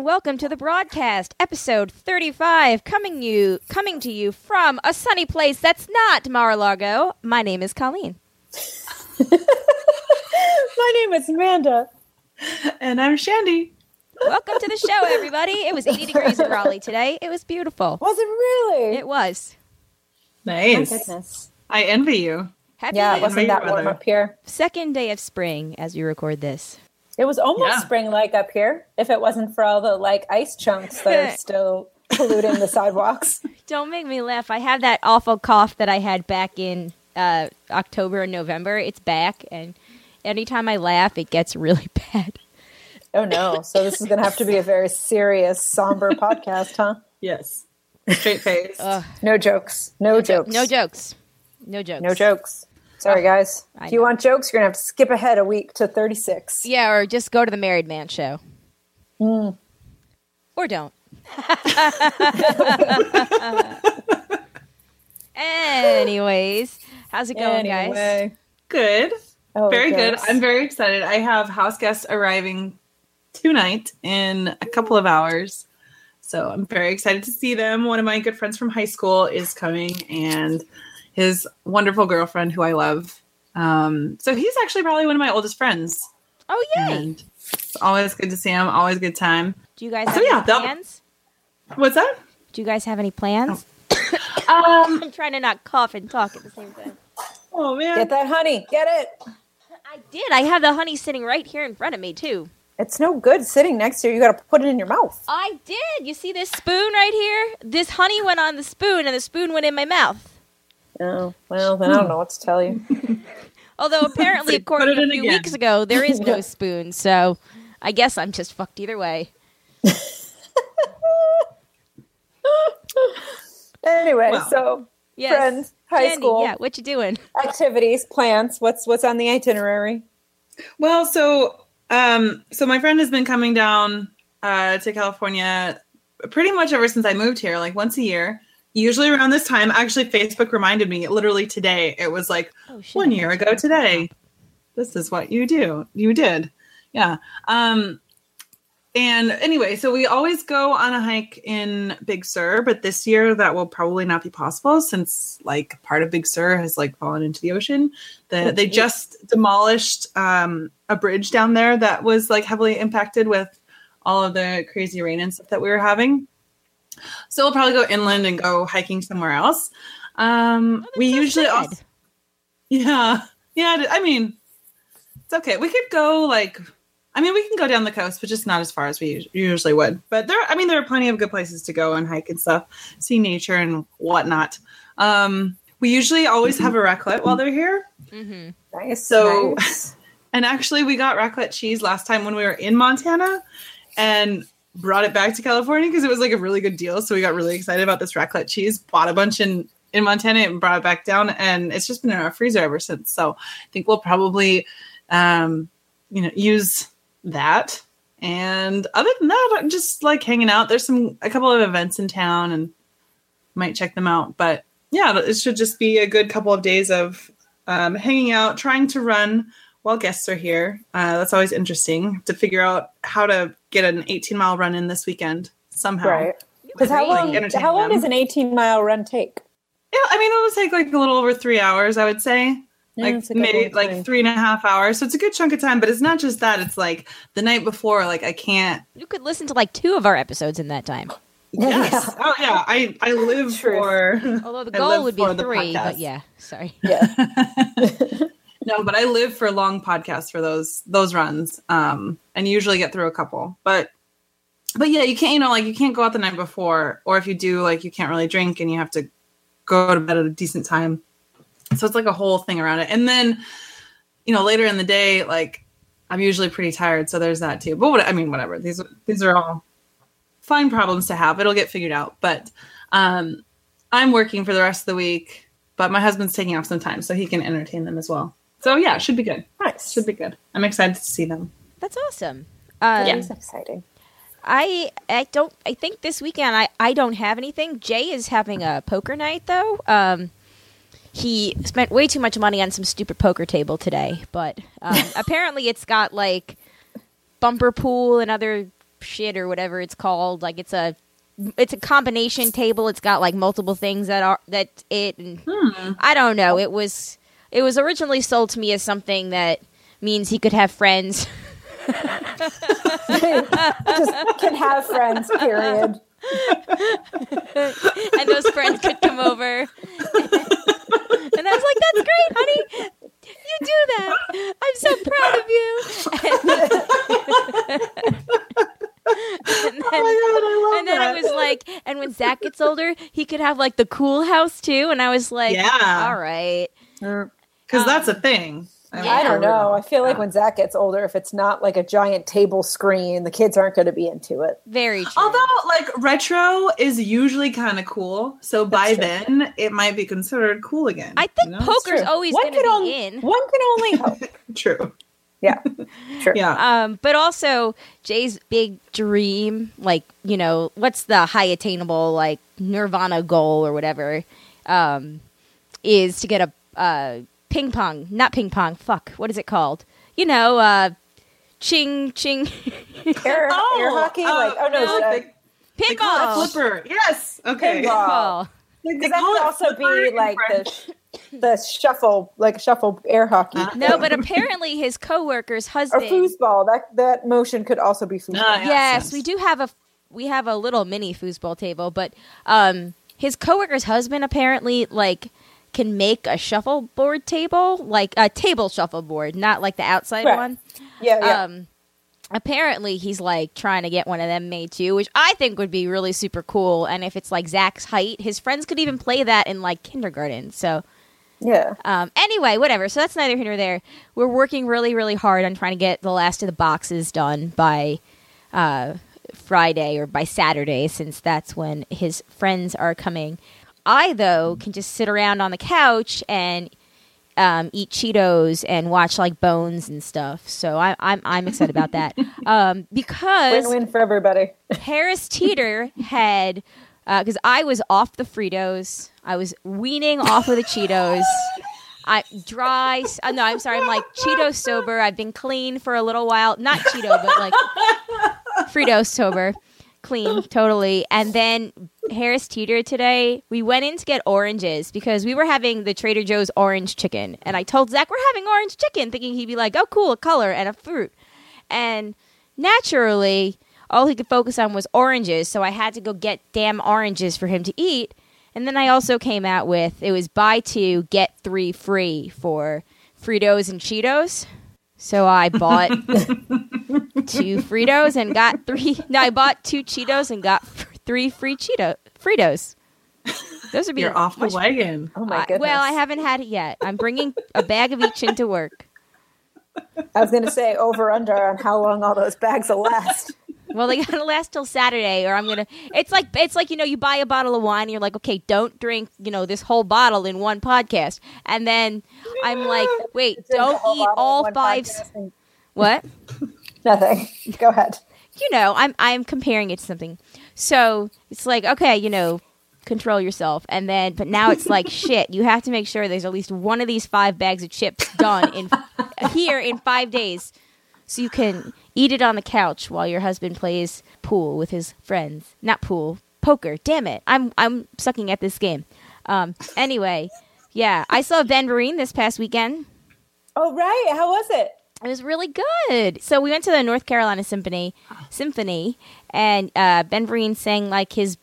and welcome to the broadcast, episode 35, coming you coming to you from a sunny place that's not Mar-a-Lago. My name is Colleen. My name is Amanda. And I'm Shandy. Welcome to the show, everybody. It was 80 degrees in Raleigh today. It was beautiful. Was it really? It was. My Nice. goodness. I envy you. Happy Yeah, it wasn't that warm weather. up here. second day of spring as we record this. It was almost Yeah. spring like up here if it wasn't for all the like ice chunks that are still polluting the sidewalks. Don't make me laugh. I have that awful cough that I had back in uh, October and November. It's back, and anytime I laugh, it gets really bad. Oh no. So this is going to have to be a very serious, somber podcast, huh? Yes. Straight face. Ugh. No jokes. No jokes. No jokes. No jokes. No jokes. Sorry, guys. I If you know. want jokes, you're going to have to skip ahead a week to 36. Yeah, or just go to the Married Man show. Hmm. Or don't. Anyways, how's it going, guys? Good. Oh, very good. I'm very excited. I have house guests arriving tonight in a couple of hours. So I'm very excited to see them. One of my good friends from high school is coming and his wonderful girlfriend who I love. Um, so he's actually probably one of my oldest friends. Oh, yay! And it's always good to see him. Always good time. Do you guys So, have yeah, any that- plans? What's that? Do you guys have any plans? Um, I'm trying to not cough and talk at the same time. oh man. Get that honey. Get it. I did. I have the honey sitting right here in front of me, too. It's no good sitting next to you. You got to put it in your mouth. I did. You see this spoon right here? This honey went on the spoon, and the spoon went in my mouth. Oh, well, then I don't know what to tell you. Although apparently, So put according to a few again. weeks ago, there is no spoon. So I guess I'm just fucked either way. Anyway, Well. so Yes. friends, high Sandy, school Yeah, what you doing? activities, plans. What's what's on the itinerary? Well, so um, so my friend has been coming down uh, to California pretty much ever since I moved here, like once a year. Usually around this time. Actually, Facebook reminded me literally today. It was like Oh one year ago today. This is what you do. You did, yeah. Um, and anyway, so we always go on a hike in Big Sur, but this year that will probably not be possible since like part of Big Sur has like fallen into the ocean. The, they just demolished um, a bridge down there that was like heavily impacted with all of the crazy rain and stuff that we were having. So we'll probably go inland and go hiking somewhere else. Um, Oh, we so usually also yeah. Yeah. I mean, it's okay. We could go like, I mean, we can go down the coast, but just not as far as we usually would. But there, I mean, there are plenty of good places to go and hike and stuff, see nature and whatnot. Um, we usually always have a raclette while they're here. Mm-hmm. Nice. So- nice. And actually, we got raclette cheese last time when we were in Montana and brought it back to California because it was like a really good deal. So we got really excited about this raclette cheese, bought a bunch in, in Montana and brought it back down. And it's just been in our freezer ever since. So I think we'll probably, um, you know, use that. And other than that, I'm just like hanging out. There's some, a couple of events in town and might check them out. But yeah, it should just be a good couple of days of um, hanging out, trying to run while guests are here. Uh, that's always interesting to figure out how to get an 18 mile run in this weekend somehow. right. Because how long? Entertain How long them. does an eighteen mile run take? Yeah, I mean, it'll take like a little over three hours, I would say. Yeah, like it's maybe like time. three and a half hours. So it's a good chunk of time, but it's not just that. It's like the night before, like I can't. You could listen to like two of our episodes in that time. Yes. Oh yeah. I I live True. for. Although the goal would be three, but yeah, sorry. Yeah. no, but I live for long podcasts for those those runs, um, and usually get through a couple. But but yeah, you can't. You know, like you can't go out the night before, or if you do, like you can't really drink, and you have to go to bed at a decent time. So it's like a whole thing around it, and then you know later in the day, like I'm usually pretty tired, so there's that too. But what, I mean, whatever. These these are all fine problems to have. It'll get figured out. But um, I'm working for the rest of the week, but my husband's taking off some time so he can entertain them as well. So yeah, it should be good. nice. Should be good. I'm excited to see them. That's awesome. Um, That's exciting. I I don't I think this weekend I I don't have anything. Jay is having a poker night though. Um he spent way too much money on some stupid poker table today, but um, apparently it's got like bumper pool and other shit or whatever it's called. Like it's a it's a combination table. It's got like multiple things that are that it. And I don't know. It was it was originally sold to me as something that means he could have friends. Just can have friends. Period. and those friends could come over. and I was like, "That's great, honey. You do that. I'm so proud of you." and then, Oh my god, I love and then that. I was like, and when Zach gets older, he could have like the cool house too. And I was like, Yeah. all right. Because that's a thing. Yeah. I don't know. I feel like Yeah. when Zach gets older, if it's not like a giant table screen, the kids aren't going to be into it. Very true. Although, like retro is usually kind of cool, so by true. then it might be considered cool again. I think you know? poker's always One going to be only- in. One can only hope. true. Yeah, sure. Yeah, Um, but also Jay's big dream, like you know, what's the high attainable like Nirvana goal or whatever, um, is to get a uh, ping pong, not ping pong. Fuck, what is it called? You know, uh, ching ching, Air, Oh, air hockey, uh, like oh no, no, uh, they- they call flipper. Yes. Okay. Pinball. Pinball. Because that call could also be like the the shuffle, like shuffle air hockey. Uh, No, but apparently his coworker's husband. Or foosball. That that motion could also be foosball. Yeah. yes, we do have a we have a little mini foosball table, but um, his coworker's husband apparently like can make a shuffleboard table, like a table shuffleboard, not like the outside Right. one. yeah, yeah. Um, apparently he's like trying to get one of them made too, which I think would be really super cool. And if it's like Zach's height, his friends could even play that in like kindergarten. So yeah. um, anyway, whatever. So that's neither here nor there. We're working really, really hard on trying to get the last of the boxes done by uh, Friday or by Saturday, since that's when his friends are coming. I, though, can just sit around on the couch and um, eat Cheetos and watch like Bones and stuff. So I, I'm I'm excited about that um, because Win-win for everybody. Harris Teeter had because I was off the Fritos, I was weaning off of the Cheetos. I dry. Uh, no, I'm sorry. I'm like Cheeto sober. I've been clean for a little while. Not Cheeto, but like Frito sober, clean totally. And then Harris Teeter today, we went in to get oranges because we were having the Trader Joe's orange chicken, and I told Zach we're having orange chicken, thinking he'd be like, "Oh, cool, a color and a fruit." And naturally, all he could focus on was oranges, so I had to go get damn oranges for him to eat. And then I also came out with it was buy two get three free for Fritos and Cheetos. So I bought two Fritos and got three. No, I bought two Cheetos and got f- three free Cheeto Fritos. Those would be You're off the much- wagon. Oh my I- goodness. well, I haven't had it yet. I'm bringing a bag of each into work. I was going to say over under on how long all those bags will last. Well, they gotta last till Saturday, or I'm gonna. It's like it's like you know, you buy a bottle of wine, and you're like, okay, don't drink, you know, this whole bottle in one podcast, and then I'm like, wait, the don't eat all five. What? Nothing. Go ahead. you know, I'm I'm comparing it to something. So it's like, okay, you know, control yourself, and then, but now it's like, shit, you have to make sure there's at least one of these five bags of chips done in here in five days, so you can eat it on the couch while your husband plays pool with his friends. Not pool, poker. Damn it, I'm I'm sucking at this game. Um. Anyway, yeah, I saw Ben Vereen this past weekend. Oh, right. How was it? It was really good. So we went to the North Carolina Symphony, Symphony, and uh, Ben Vereen sang like his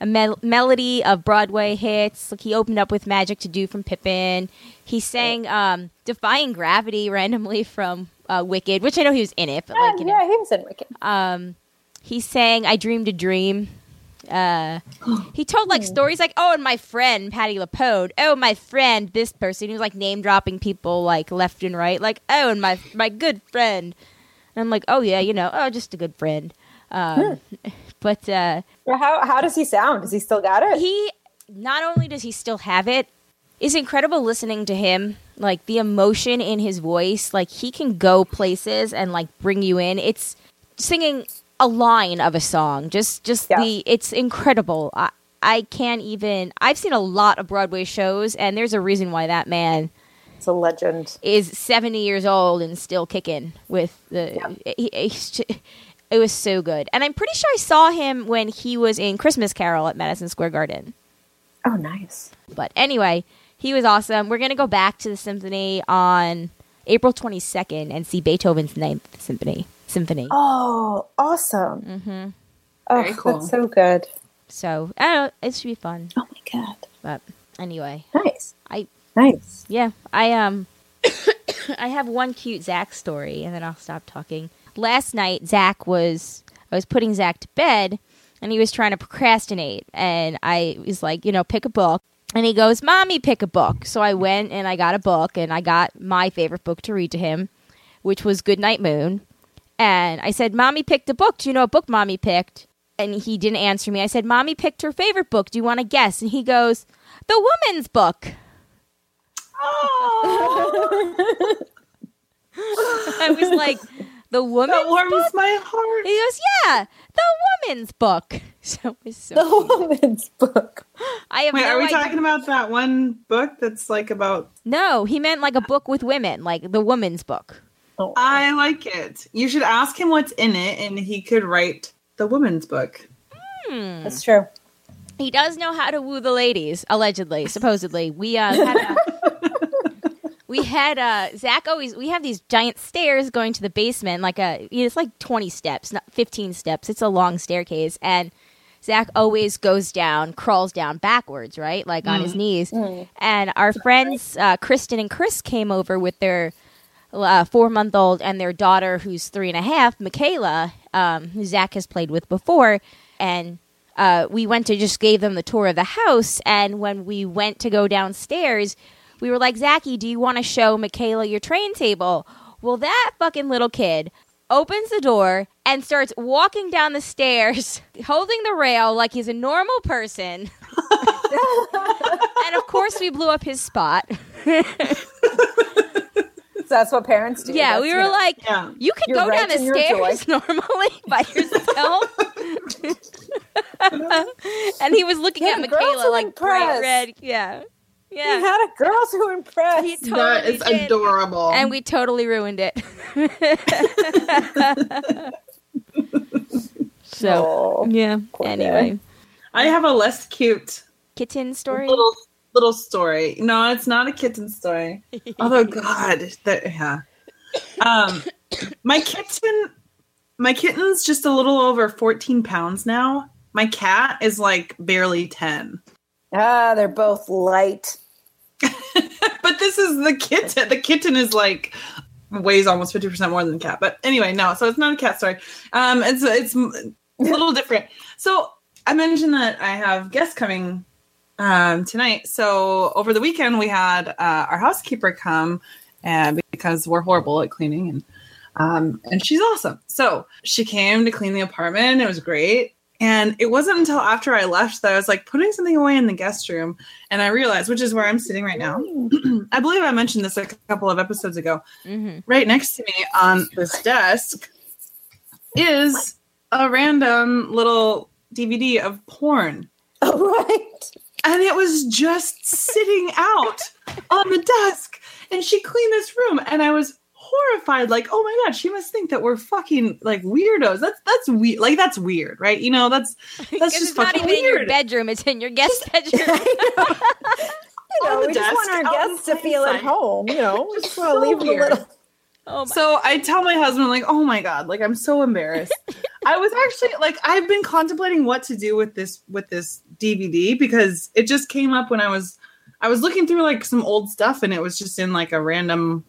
a mel- melody of Broadway hits. Like he opened up with "Magic to Do" from Pippin. He sang um, "Defying Gravity" randomly from uh, Wicked, which I know he was in it, but like you know, yeah, he was in Wicked. um, he sang "I Dreamed a Dream." Uh, he told like stories like, "Oh, and my friend Patti LuPone. Oh, my friend this person." He was like name dropping people like left and right. Like, "Oh, and my my good friend." And I'm like, "Oh yeah, you know, oh, just a good friend." Um, but uh, How how does he sound? Does he still got it? he not only does he still have it, it's incredible listening to him. Like the emotion in his voice, like he can go places and like bring you in. It's singing a line of a song. Just just Yeah. the it's incredible. I I can't even I've seen a lot of Broadway shows and there's a reason why that man It's a legend. is 70 years old and still kicking with the he- he's ju- It was so good. And I'm pretty sure I saw him when he was in Christmas Carol at Madison Square Garden. Oh, nice. But anyway, he was awesome. We're going to go back to the symphony on April 22nd and see Beethoven's Ninth Symphony. Symphony. Oh, awesome. Mm-hmm. Oh, Very cool. that's so good. So I don't know. It should be fun. Oh my god. But anyway, Nice. I- nice. yeah, I um, I have one cute Zach story, and then I'll stop talking. Last night, Zach was I was putting Zach to bed, and he was trying to procrastinate, and I was like, you know, pick a book. And he goes, Mommy, pick a book. So I went and I got a book, and I got my favorite book to read to him, which was Goodnight Moon. And I said, Mommy picked a book. Do you know what book Mommy picked? And he didn't answer me. I said, Mommy picked her favorite book. Do you want to guess? And he goes, The Woman's Book. Oh, I was like, The Woman's that warms Book? my heart. He goes, Yeah, The Woman's Book. So it was so The cute. woman's book. I have Wait, no are we idea. talking about that one book that's like about? No, he meant like a book with women, like the woman's book. Oh, I like it. You should ask him what's in it, and he could write the woman's book. Hmm. that's true. He does know how to woo the ladies, allegedly, supposedly. We uh, had a, we had uh, Zach always. We have these giant stairs going to the basement, like a it's like twenty steps, not fifteen steps. It's a long staircase, and Zach always goes down, crawls down backwards, right, like on his knees. And our friends uh, Kristen and Chris came over with their uh, four month old and their daughter, who's three and a half, Michaela, um, who Zach has played with before. And uh, we went to just gave them the tour of the house. And when we went to go downstairs, we were like, Zachy, do you want to show Michaela your train table? Well, that fucking little kid opens the door and starts walking down the stairs, holding the rail like he's a normal person. and of course, we blew up his spot. So that's what parents do. Yeah, That's, we were know, like, Yeah. you can You're go right down the in your joy. stairs normally by yourself. and he was looking Yeah, at girls Michaela are like bright red. Yeah. You Yeah. had a girl who impressed. He totally that is did. adorable. And we totally ruined it. so, Oh, yeah. Anyway. I have a less cute kitten story. little little story. No, it's not a kitten story. Although God, that yeah. Um, my kitten, my kitten's just a little over fourteen pounds now. My cat is like barely ten. Ah, they're both light. but this is the kitten. The kitten is like weighs almost fifty percent more than the cat. But anyway, no. So it's not a cat story. Um, it's it's a little different. So I mentioned that I have guests coming um tonight. So over the weekend we had uh, our housekeeper come, and because we're horrible at cleaning and um and she's awesome. So she came to clean the apartment. It was great. And it wasn't until after I left that I was like putting something away in the guest room, and I realized, which is where I'm sitting right now. I believe I mentioned this a couple of episodes ago. hmm Right next to me on this desk is a random little DVD of porn. Oh, right. And it was just sitting out on the desk. And she cleaned this room. And I was horrified, like, oh my god, she must think that we're fucking like weirdos. That's that's weird. Like that's weird, right? You know, that's that's Because just it's not fucking even in your bedroom; it's in your guest bedroom. You know, On the we just want our guests to feel at home. You know, we just want to So leave them a little. oh my! So I tell my husband, like, oh my god, like I'm so embarrassed. I was actually like, I've been contemplating what to do with this with this DVD because it just came up when I was I was looking through like some old stuff and it was just in like a random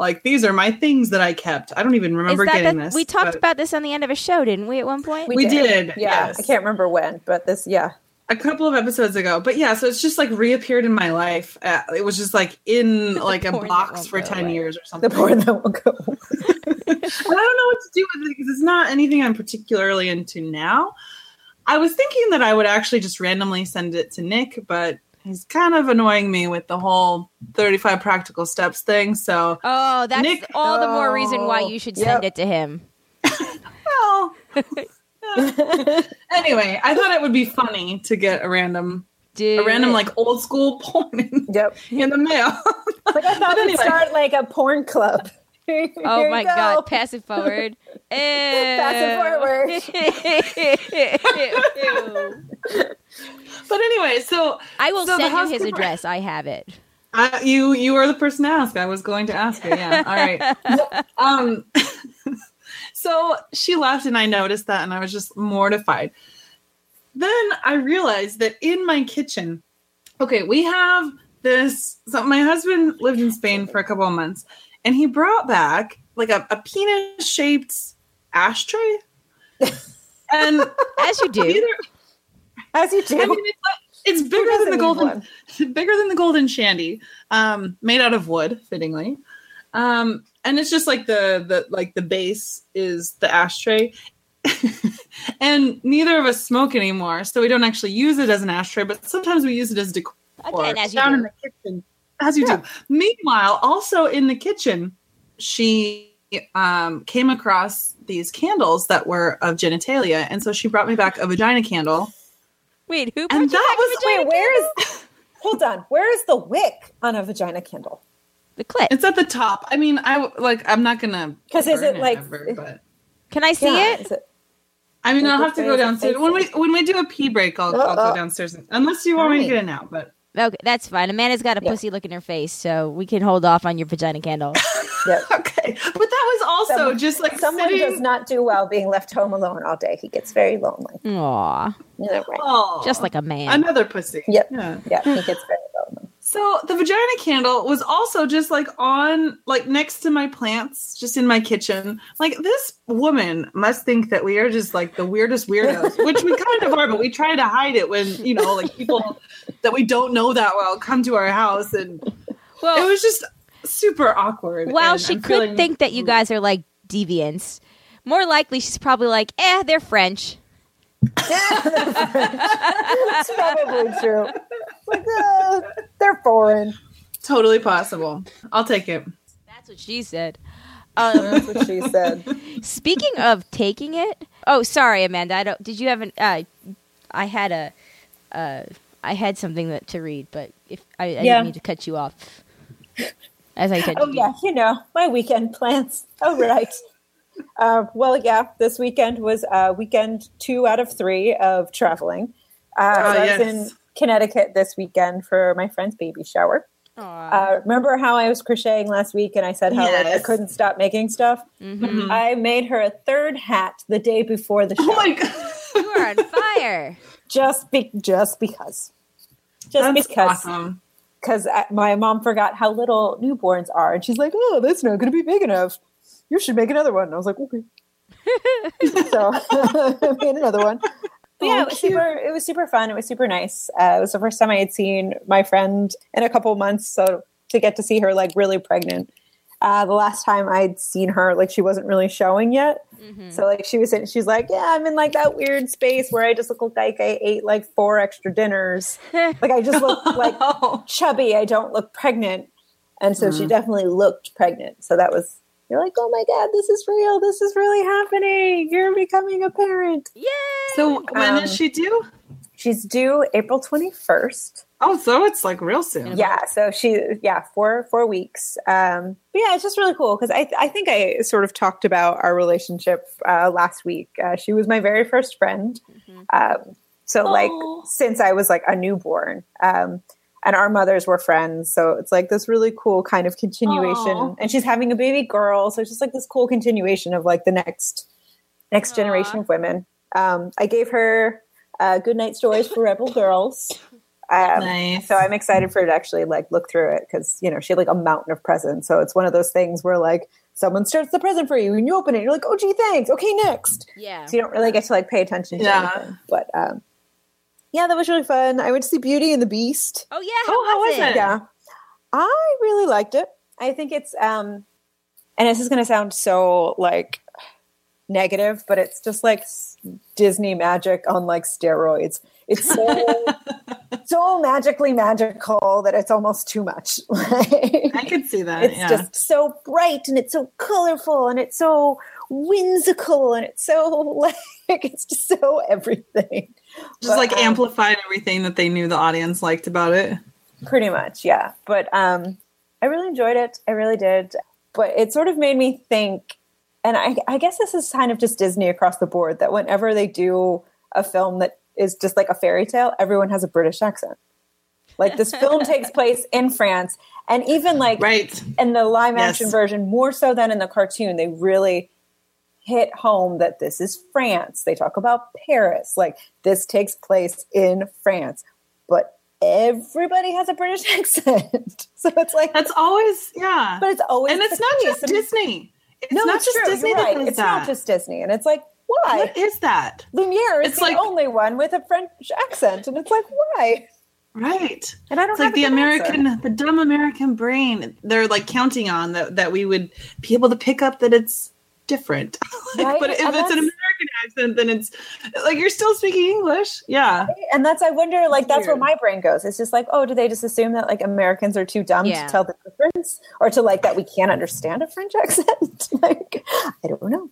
like these are my things that I kept. I don't even remember that getting the- this. we talked about this on the end of a show, didn't we? At one point. We did, Yeah, yes. I can't remember when, but this, yeah. a couple of episodes ago. But yeah, so it's just like reappeared in my life. Uh, it was just like in like a box for 10 away. years or something. The porn that will go. And I don't know what to do with it because it's not anything I'm particularly into now. I was thinking that I would actually just randomly send it to Nick, but he's kind of annoying me with the whole 35 practical steps thing. So, Oh, that's Nick- all the more reason why Oh, you should yep. send it to him. well. anyway, I thought it would be funny to get a random, Dude, a random like old school porn in, Yep. in the mail. Like I thought But we'd start like a porn club. Here Oh my go. god, pass it forward. Pass it forward. But anyway, so I will So the send you his address. I have it. Uh, you you are the person to ask. I was going to ask her. Yeah. All right. um. so she left, and I noticed that, and I was just mortified. Then I realized that in my kitchen, okay, we have this. So my husband lived in Spain for a couple of months, and he brought back like a, a penis shaped ashtray. and As you do. either As you do. I mean, it's, it's bigger doesn't than the golden, one? bigger than the golden shandy, um, made out of wood, fittingly. Um, and it's just like the the like the base is the ashtray, and neither of us smoke anymore, so we don't actually use it as an ashtray. But sometimes we use it as decor Again, as you down do. in the kitchen, as you Yeah. do. Meanwhile, also in the kitchen, she um, came across these candles that were of genitalia, and so she brought me back a vagina candle. Wait, who? And brought you that back a was- vagina Wait, where is? Hold on. Where is the wick on a vagina candle? the clit? It's at the top. I mean, I like. I'm not gonna. 'Cause is burn it, like- ever, but Can I see Yeah, it? is it? I mean, I'll have to go downstairs when we when we do a pee break. I'll, I'll Uh-uh. go downstairs unless you want me to get it now. But Okay, that's fine. Amanda's got a Yeah. pussy look in her face, so we can hold off on your vagina candle. Yep. okay, but that was also Someone- just like Someone sitting. does not do well being left home alone all day. He gets very lonely. Aw, You know, right? Aw, just like a man. another pussy. Yep. Yeah. Yeah, he gets very lonely. So the vagina candle was also just like on like next to my plants, just in my kitchen. Like this woman must think that we are just like the weirdest weirdos, which we kind of are, but we try to hide it when you know like people that we don't know that well come to our house, and well, it was just super awkward. Well, she I'm could feeling- think that you guys are like deviants, more likely she's probably like, eh, they're French. That's probably true. Like, uh, they're foreign. totally possible. I'll take it. That's what she said. Um, That's what she said. speaking of taking it, oh, sorry, Amanda. I don't. Did you have an? Uh, I had a. Uh, I had something that to read, but if I, I Yeah. didn't mean to cut you off, as I said. Oh yeah, you know my weekend plans. Oh right. Uh, well, yeah, this weekend was uh, weekend two out of three of traveling. Uh, Oh, so I yes. was in Connecticut this weekend for my friend's baby shower. Aw. Uh, remember how I was crocheting last week and I said how like, I couldn't stop making stuff? Mhm. I made her a third hat the day before the show. Oh my god, you are on fire. just be just because. Just that's because awesome. because my mom forgot how little newborns are, and she's like, "Oh, that's not going to be big enough. You should make another one." And I was like, "Okay." so I made another one. But yeah, Oh, it was super. It was super fun. It was super nice. Uh, it was the first time I had seen my friend in a couple months, so to get to see her like really pregnant. Uh, the last time I'd seen her, like she wasn't really showing yet. Mhm. So like she was in, she's like, yeah, I'm in like that weird space where I just look like I ate like four extra dinners. Like I just look like Oh. chubby. I don't look pregnant. And so Mm-hmm. she definitely looked pregnant. So that was, you're like, oh my God, this is real. This is really happening. You're becoming a parent. Yay! So when Um, is she due? She's due April 21st. Oh, so it's like real soon. Yeah. So she, yeah, four, four weeks. Um, but yeah, it's just really cool because I, I think I sort of talked about our relationship uh, last week. Uh, she was my very first friend. Um, so like since I was like a newborn, um, and our mothers were friends, so it's like this really cool kind of continuation. Aw. And she's having a baby girl, so it's just like this cool continuation of like the next next Aw. generation of women. Um, I gave her uh, good night stories for Rebel Girls. Um, Nice. So I'm excited for her to actually like look through it because you know she had like a mountain of presents. So it's one of those things where like someone starts the present for you and you open it, you're like, oh gee, thanks. Okay, next Yeah. so you don't really get to like pay attention to Yeah. anything. But um, yeah, that was really fun. I went to see Beauty and the Beast. Oh yeah. How Oh, how was was it? it? Yeah, I really liked it. I think it's um, and this is going to sound so like negative, but it's just like Disney magic on like steroids. It's so so magically magical that it's almost too much. I can see that. it's yeah. just so bright and it's so colorful and it's so whimsical and it's so like it's just so everything just like um, amplified everything that they knew the audience liked about it. pretty much yeah but um i really enjoyed it i really did but it sort of made me think, and I, I guess this is kind of just Disney across the board that whenever they do a film that is just like a fairy tale, everyone has a British accent. Like this film takes place in France, and even like Right. in the live action Yes. version, more so than in the cartoon, they really hit home that this is France. They talk about Paris, like this takes place in France, but everybody has a British accent, so it's like, That's always yeah. but it's always and it's not case. just Disney. It's No, not it's just true. Disney You're right. It's that. not just Disney, and it's like why What is that? Lumiere is It's the like- only one with a French accent, and it's like why? Right. And I don't It's like the a good answer. American, the dumb American brain. They're like counting on that that we would be able to pick up that it's different. Like, Right, But if and it's an American accent, then it's like you're still speaking English. Yeah. And that's I wonder, like that's where my brain goes. It's just like, oh, do they just assume that like Americans are too dumb Yeah. to tell the difference, or to like that we can't understand a French accent? like, I don't know.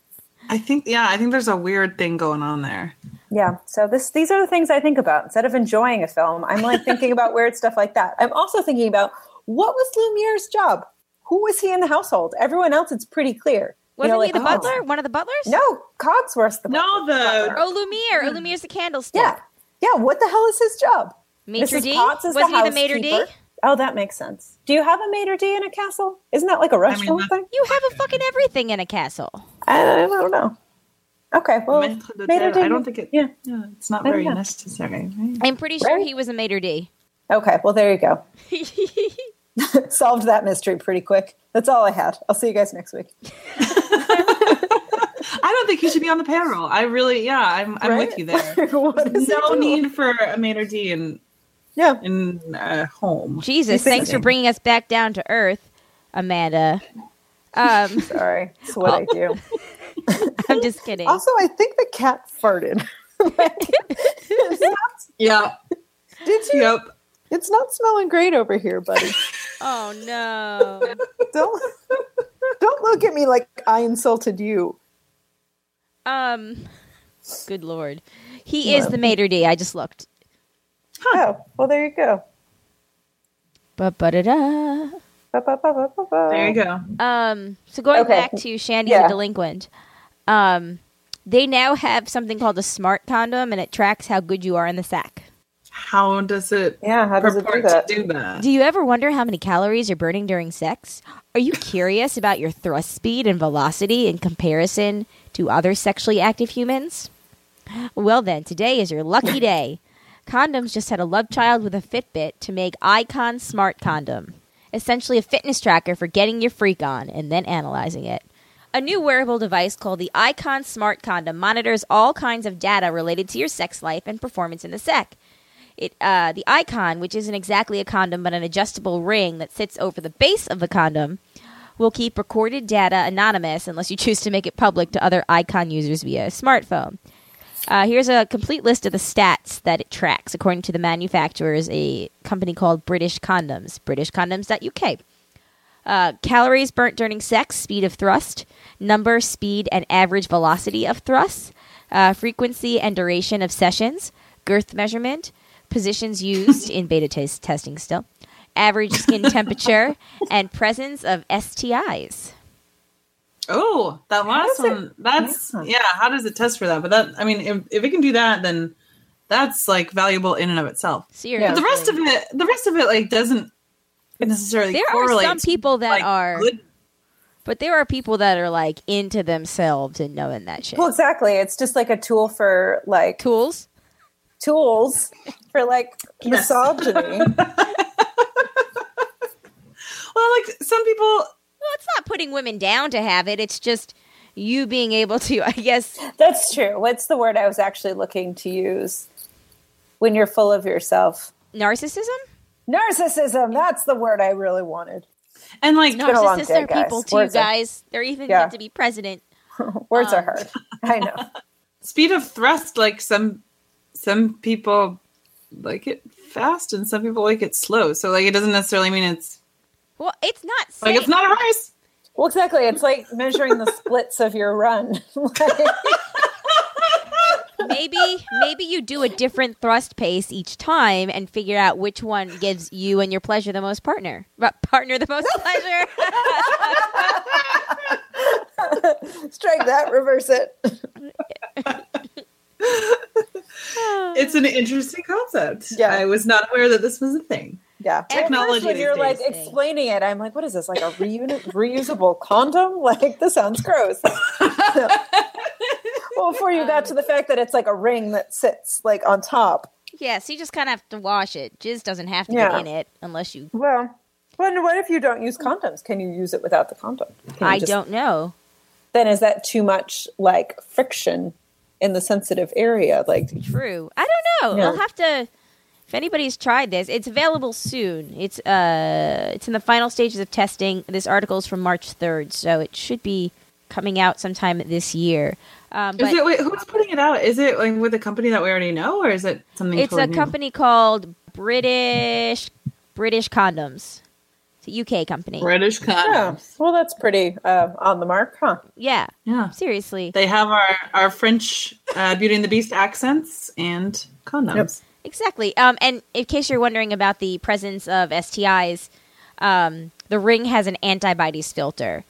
I think yeah, I think there's a weird thing going on there. Yeah. So this these are the things I think about instead of enjoying a film. I'm like thinking about weird stuff like that. I'm also thinking about what was Lumiere's job? Who was he in the household? Everyone else, it's pretty clear. You Wasn't know, he the like, oh, butler? One of the butlers? No, Cogsworth's the No, the- butler. Oh, Lumiere. Oh, Lumiere's the candlestick. Yeah. Yeah. What the hell is his job? Maitre Mrs. d. Potts is Wasn't the he the maitre d? Oh, that makes sense. Do you have a maitre d in a castle? Isn't that like a restaurant that- thing? You have a fucking everything in a castle. I, I don't know. Okay, well, Maître d'hôtel, maitre d. I don't think it. Yeah. Yeah, it's not I very necessary. Right? I'm pretty sure Right. he was a maitre d. Okay, well, there you go. Solved that mystery pretty quick. That's all I had. I'll see you guys next week. I don't think he should be on the payroll. I really, yeah, I'm, I'm Right? with you there. No need for a maitre d in Yeah. in uh, home. Jesus, think- thanks for bringing us back down to earth, Amanda. Um, Sorry. it's what I do. I'm just kidding. Also, I think the cat farted. it's not, Yeah. did you? Yep. It's not smelling great over here, buddy. Oh no. Don't don't look at me like I insulted you. Um, good lord, he is the maitre d. I just looked. Oh, well, there you go. Ba ba da da. There you go. Um, so going Okay. back to Shandy Yeah. the delinquent, um, they now have something called a smart condom, and it tracks how good you are in the sack. How does it Yeah, how does it do that? do that? Do you ever wonder how many calories you're burning during sex? Are you curious about your thrust speed and velocity in comparison to other sexually active humans? Well, then, today is your lucky day. Condoms just had a love child with a Fitbit to make Icon Smart Condom, essentially a fitness tracker for getting your freak on and then analyzing it. A new wearable device called the Icon Smart Condom monitors all kinds of data related to your sex life and performance in the sack. It, uh, the icon, which isn't exactly a condom but an adjustable ring that sits over the base of the condom, will keep recorded data anonymous unless you choose to make it public to other icon users via a smartphone. Uh, here's a complete list of the stats that it tracks, according to the manufacturers, a company called British Condoms, BritishCondoms.uk. Uh, calories burnt during sex, speed of thrust, number, speed, and average velocity of thrusts, uh, frequency and duration of sessions, girth measurement, positions used in beta tes- testing still, average skin temperature, and presence of STIs. Oh, that last does it- one. That's Yeah. yeah. How does it test for that? But that, I mean, if, if it can do that, then that's like valuable in and of itself. Seriously. But the rest of it, the rest of it, like doesn't necessarily. There are correlate some people that like, are- good- But there are people that are like into themselves and knowing that shit. Well, exactly. It's just like a tool for like Tools. Tools for like Yes. misogyny. Well, like some people, Well, it's not putting women down to have it. It's just you being able to, I guess. That's true. What's the word I was actually looking to use? When you're full of yourself. Narcissism? Narcissism. That's the word I really wanted. and like been Narcissists day, are guys. people too, Words are- guys. They're even Yeah. meant to be president. Words are Um. hard. I know. speed of thrust, like some some people like it fast, and some people like it slow. So like it doesn't necessarily mean it's Well, it's not like it's not a race. Well, exactly. It's like measuring the splits of your run. Maybe maybe you do a different thrust pace each time and figure out which one gives you and your pleasure the most partner. But partner the most pleasure. Strike that, reverse it. It's an interesting concept. Yeah. I was not aware that this was a thing. Yeah, Technology At when you're like days. explaining it, I'm like, "What is this? Like a reuni- reusable condom? Like this sounds gross." well, before you got to the fact that it's like a ring that sits like on top. yeah, so you just kind of have to wash it. Jizz doesn't have to Yeah. be in it unless you. Well, well, what if you don't use condoms? Can you use it without the condom? I just- don't know. Then is that too much like friction in the sensitive area? Like, True. I don't know. Yeah. We'll have to. If anybody's tried this, it's available soon. It's uh, it's in the final stages of testing. This article is from March third, so it should be coming out sometime this year. Um, Is but it wait, who's putting it out? Is it like with a company that we already know, or is it something? it's a new? company called British British Condoms. It's a UK company. British yeah, well, that's pretty uh, on the mark, huh? Yeah, Yeah, seriously. they have our our French uh, Beauty and the Beast accents and condoms. Exactly. Um, and in case you're wondering about the presence of STIs, um, the ring has an antibodies filter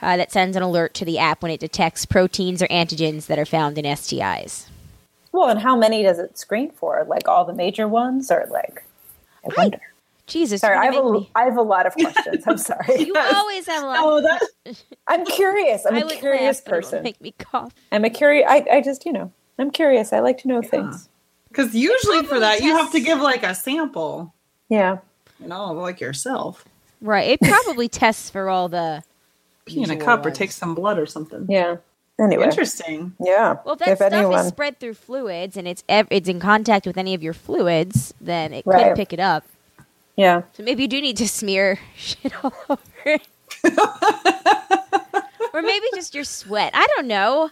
uh, that sends an alert to the app when it detects proteins or antigens that are found in STIs. Well, and how many does it screen for? Like all the major ones, or like? I wonder. Jesus, Sorry, I have gonna a, me- I have a lot of questions. I'm sorry. you always have a lot. Oh, that I'm curious. I'm I a would curious laugh, but person. Make me cough. I'm a curious. I, I just, you know, I'm curious. I like to know things. because usually for that you have to give like a sample, Yeah. you know, like yourself. Right. It probably tests for all the. Pee in a usual cup or take some blood or something. Yeah. Anyway. Interesting. Yeah. Well, if that if stuff anyone, is spread through fluids and it's ev- it's in contact with any of your fluids, then it Right. could pick it up. Yeah. So maybe you do need to smear shit all over it. or maybe just your sweat. I don't know.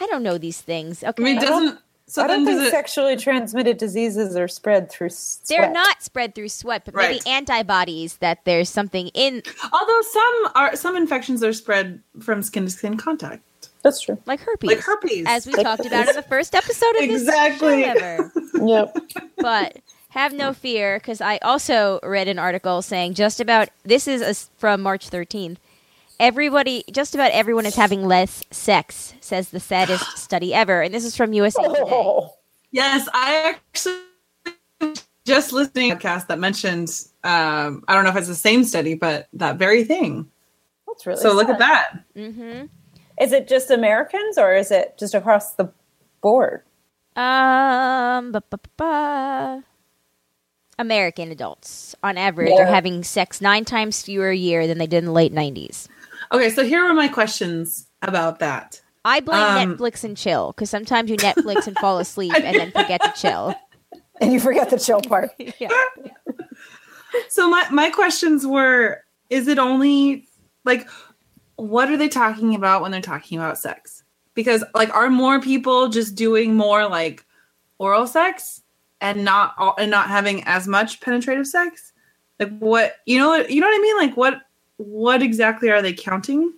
I don't know these things. Okay. I mean, doesn't so I don't does think it? sexually transmitted diseases are spread through sweat. They're not spread through sweat, but maybe antibodies that there's something in, Although some are some infections are spread from skin to skin contact, That's true. like herpes. like herpes. As we talked about in the first episode of this Exactly. show ever. Yep. But have no fear, because I also read an article saying just about this is a s from March 13th. Everybody, just about everyone is having less sex, says the saddest study ever. And this is from USA Today. Oh. Yes, I actually just listening to a podcast that mentioned um, I don't know if it's the same study, but that very thing. That's really So look at that. hmm Is it just Americans or is it just across the board? Um, ba, ba, ba, ba. American adults, on average, Yeah. are having sex nine times fewer a year than they did in the late 90s. Okay, so here are my questions about that. I blame Um, Netflix and chill because sometimes you Netflix and fall asleep and then forget to chill. And you forget the chill part. Yeah. So my my questions were: Is it only like what are they talking about when they're talking about sex? Because like, are more people just doing more like oral sex and not all, and not having as much penetrative sex? Like what you know you know what I mean? Like what what exactly are they counting?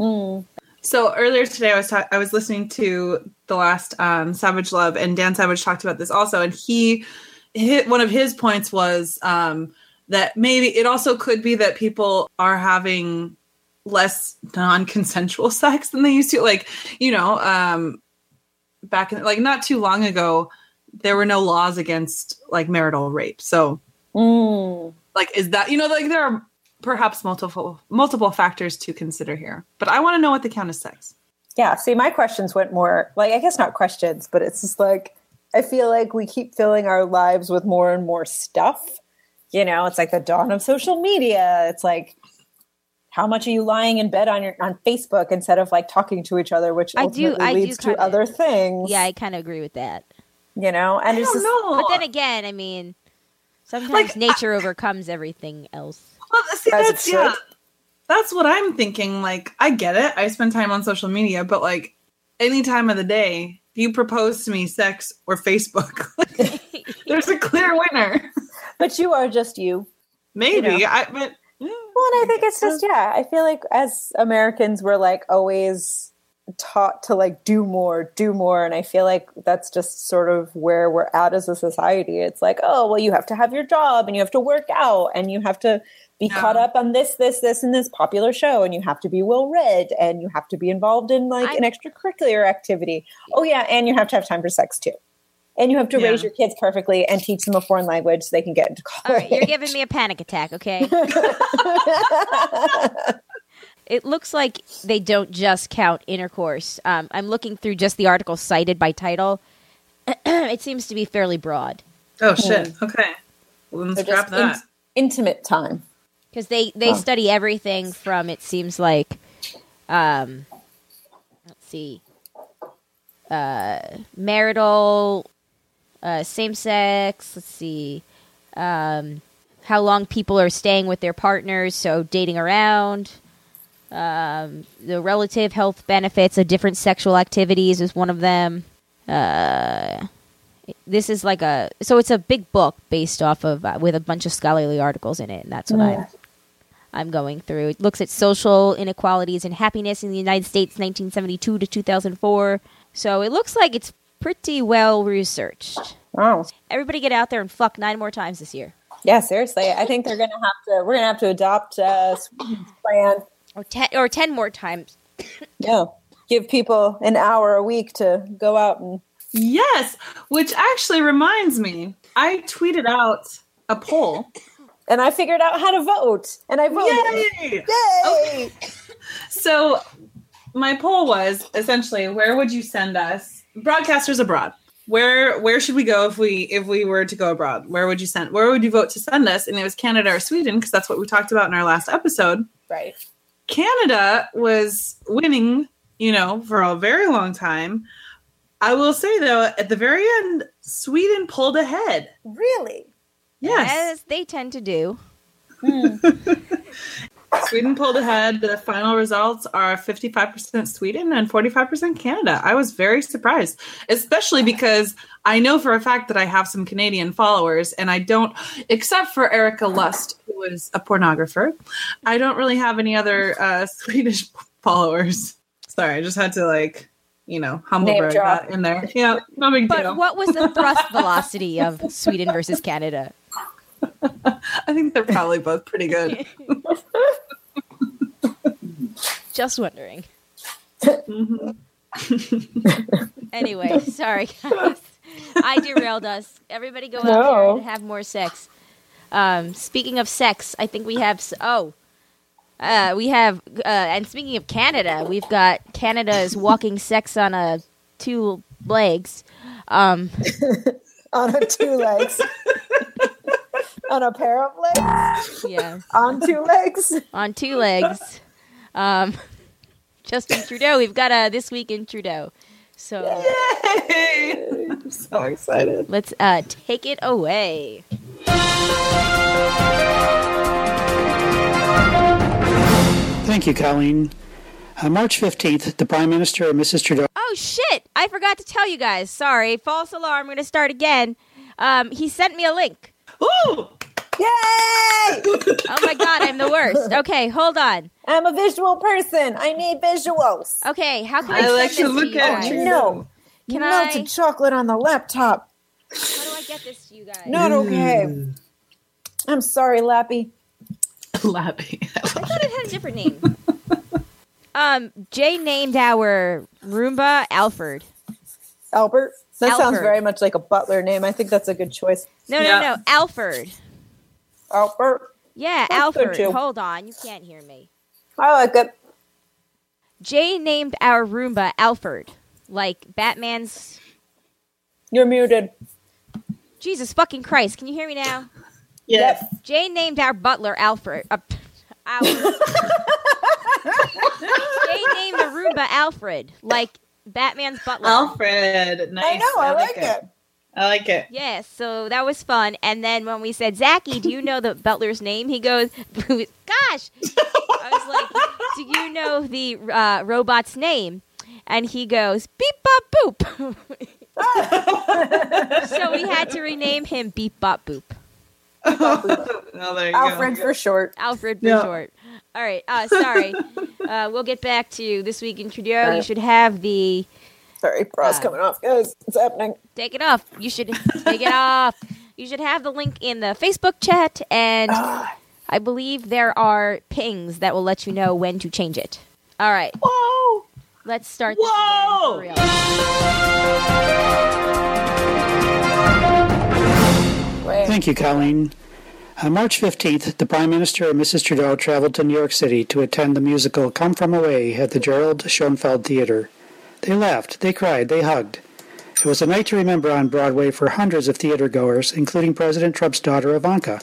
Mm. So earlier today, I was ta- I was listening to the last um, Savage Love, and Dan Savage talked about this also, and he hit one of his points was um, that maybe it also could be that people are having less non-consensual sex than they used to. Like you know, um, back in like not too long ago, there were no laws against like marital rape. So Mm. like, is that you know like there are perhaps multiple multiple factors to consider here, but I want to know what the count as sex. Yeah. See, my questions went more like, I guess not questions, but it's just like, I feel like we keep filling our lives with more and more stuff. You know, it's like the dawn of social media. It's like, how much are you lying in bed on your on Facebook instead of like talking to each other, which I do- ultimately I do leads to kinda- other things. Yeah, I kind of agree with that. You know, and I it's don't just know. But then again, I mean, sometimes Like, nature overcomes everything else. Well, see, As that's yeah. That's what I'm thinking. Like, I get it. I spend time on social media, but like, any time of the day, if you propose to me sex or Facebook, there's a clear winner. but you are just you. Maybe You know. I, but yeah. Well, and I think it's just yeah. I feel like as Americans, we're like always taught to like do more, do more. And I feel like that's just sort of where we're at as a society. It's like, oh, well, you have to have your job and you have to work out and you have to be Yeah. caught up on this, this, this, and this popular show, and you have to be well read and you have to be involved in like I- an extracurricular activity. Oh, yeah. And you have to have time for sex too. And you have to Yeah. raise your kids perfectly and teach them a foreign language so they can get into college. right, you're giving me a panic attack, okay? it looks like they don't just count intercourse. Um, I'm looking through just the article cited by title. it seems to be fairly broad Oh shit. Okay. Well, then They're scrap that. in- intimate time. because they they Oh. study everything from it seems like, um, let's see, uh, marital, uh, same sex. Let's see, um, how long people are staying with their partners, so dating around. Um, the relative health benefits of different sexual activities is one of them. Uh, this is like a so it's a big book based off of uh, with a bunch of scholarly articles in it, and that's what I'm I'm going through. It looks at social inequalities and happiness in the United States, 1972 to 2004. So it looks like it's pretty well researched. Oh, Everybody get out there and fuck nine more times this year, yeah, seriously. I think they're gonna have to. We're gonna have to adopt uh, Sweden's plan. Or ten or ten more times. Yeah, give people an hour a week to go out and. Yes, which actually reminds me, I tweeted out a poll. And I figured out how to vote, and I voted. Yay! Yay! So my poll was essentially where would you send us broadcasters abroad? Where where should we go if we if we were to go abroad? Where would you send where would you vote to send us? And it was Canada or Sweden because that's what we talked about in our last episode. Right. Canada was winning, you know, for a very long time. I will say though, at the very end, Sweden pulled ahead. Really? Yes. as they tend to do. Hmm. Sweden pulled ahead. The final results are 55% Sweden and 45% Canada. I was very surprised, especially because I know for a fact that I have some Canadian followers, and I don't, except for Erika Lust, who is a pornographer, I don't really have any other uh, Swedish followers. Sorry, I just had to, like, you know, humble Name drop. that in there. Yeah, no big But deal. what was the thrust velocity of Sweden versus Canada? I think they're probably both pretty good. Just wondering. Mhm. Anyway, sorry guys. I derailed us. Everybody go out No. there and have more sex. Um, speaking of sex, I think we have oh, uh, we have uh, and speaking of Canada, we've got Canada's walking sex on a two legs. Um, On a two legs. on a pair of legs. yeah, On two legs. on two legs. Um, Justin Trudeau. We've got a this week in Trudeau. So Yay! I'm so excited. let's uh, take it away. Thank you, Colleen. On March 15th, the Prime Minister and Mrs. Trudeau Oh shit! I forgot to tell you guys. Sorry, false alarm. I'm going to start again. Um, he sent me a link. Ooh! Yay! Oh my god, I'm the worst. Okay, hold on. I'm a visual person. I need visuals. Okay, how can I, I like to to look at you. No. Can Melted I- chocolate on the laptop. How do I get this to you guys? Not okay. I'm sorry, Lappy. Lappy. I thought it had a different name. um, Jay named our Roomba Alfred. Albert. That sounds very much like a butler name. I think that's a good choice. No, no, no, Alfred. Albert. Yeah, That's Alfred. too. Hold on, you can't hear me. I like it. Jay named our Roomba Alfred, like Batman's. You're muted. Jesus fucking Christ! Can you hear me now? Yes. Jay named our butler Alfred. Uh, our, Jay named the Roomba Alfred, like Batman's butler. Alfred. Nice. I know. I, like it. I like it. Yeah, so that was fun. And then when we said, Zachy, do you know the butler's name? He goes, Gosh! I was like, Do you know the uh, robot's name? And he goes, Beep Bop Boop. so we had to rename him Beep Bop Boop. oh, there you Alfred go. for short. Alfred for Yeah. short. All right. Uh, sorry. uh, we'll get back to you this week in Trudeau. You should have the Sorry, bra's Uh, coming off, guys. It's happening. take it off. You should take it off. You should have the link in the Facebook chat, and Ah. I believe there are pings that will let you know when to change it. All right. Whoa! Let's start Whoa! this again for real. Wait. Thank you, Colleen. On March 15th, the Prime Minister and Mrs. Trudeau traveled to New York City to attend the musical Come From Away at the Gerald Schoenfeld Theater. They laughed, they cried, they hugged. It was a night to remember on Broadway for hundreds of theater goers, including President Trump's daughter Ivanka,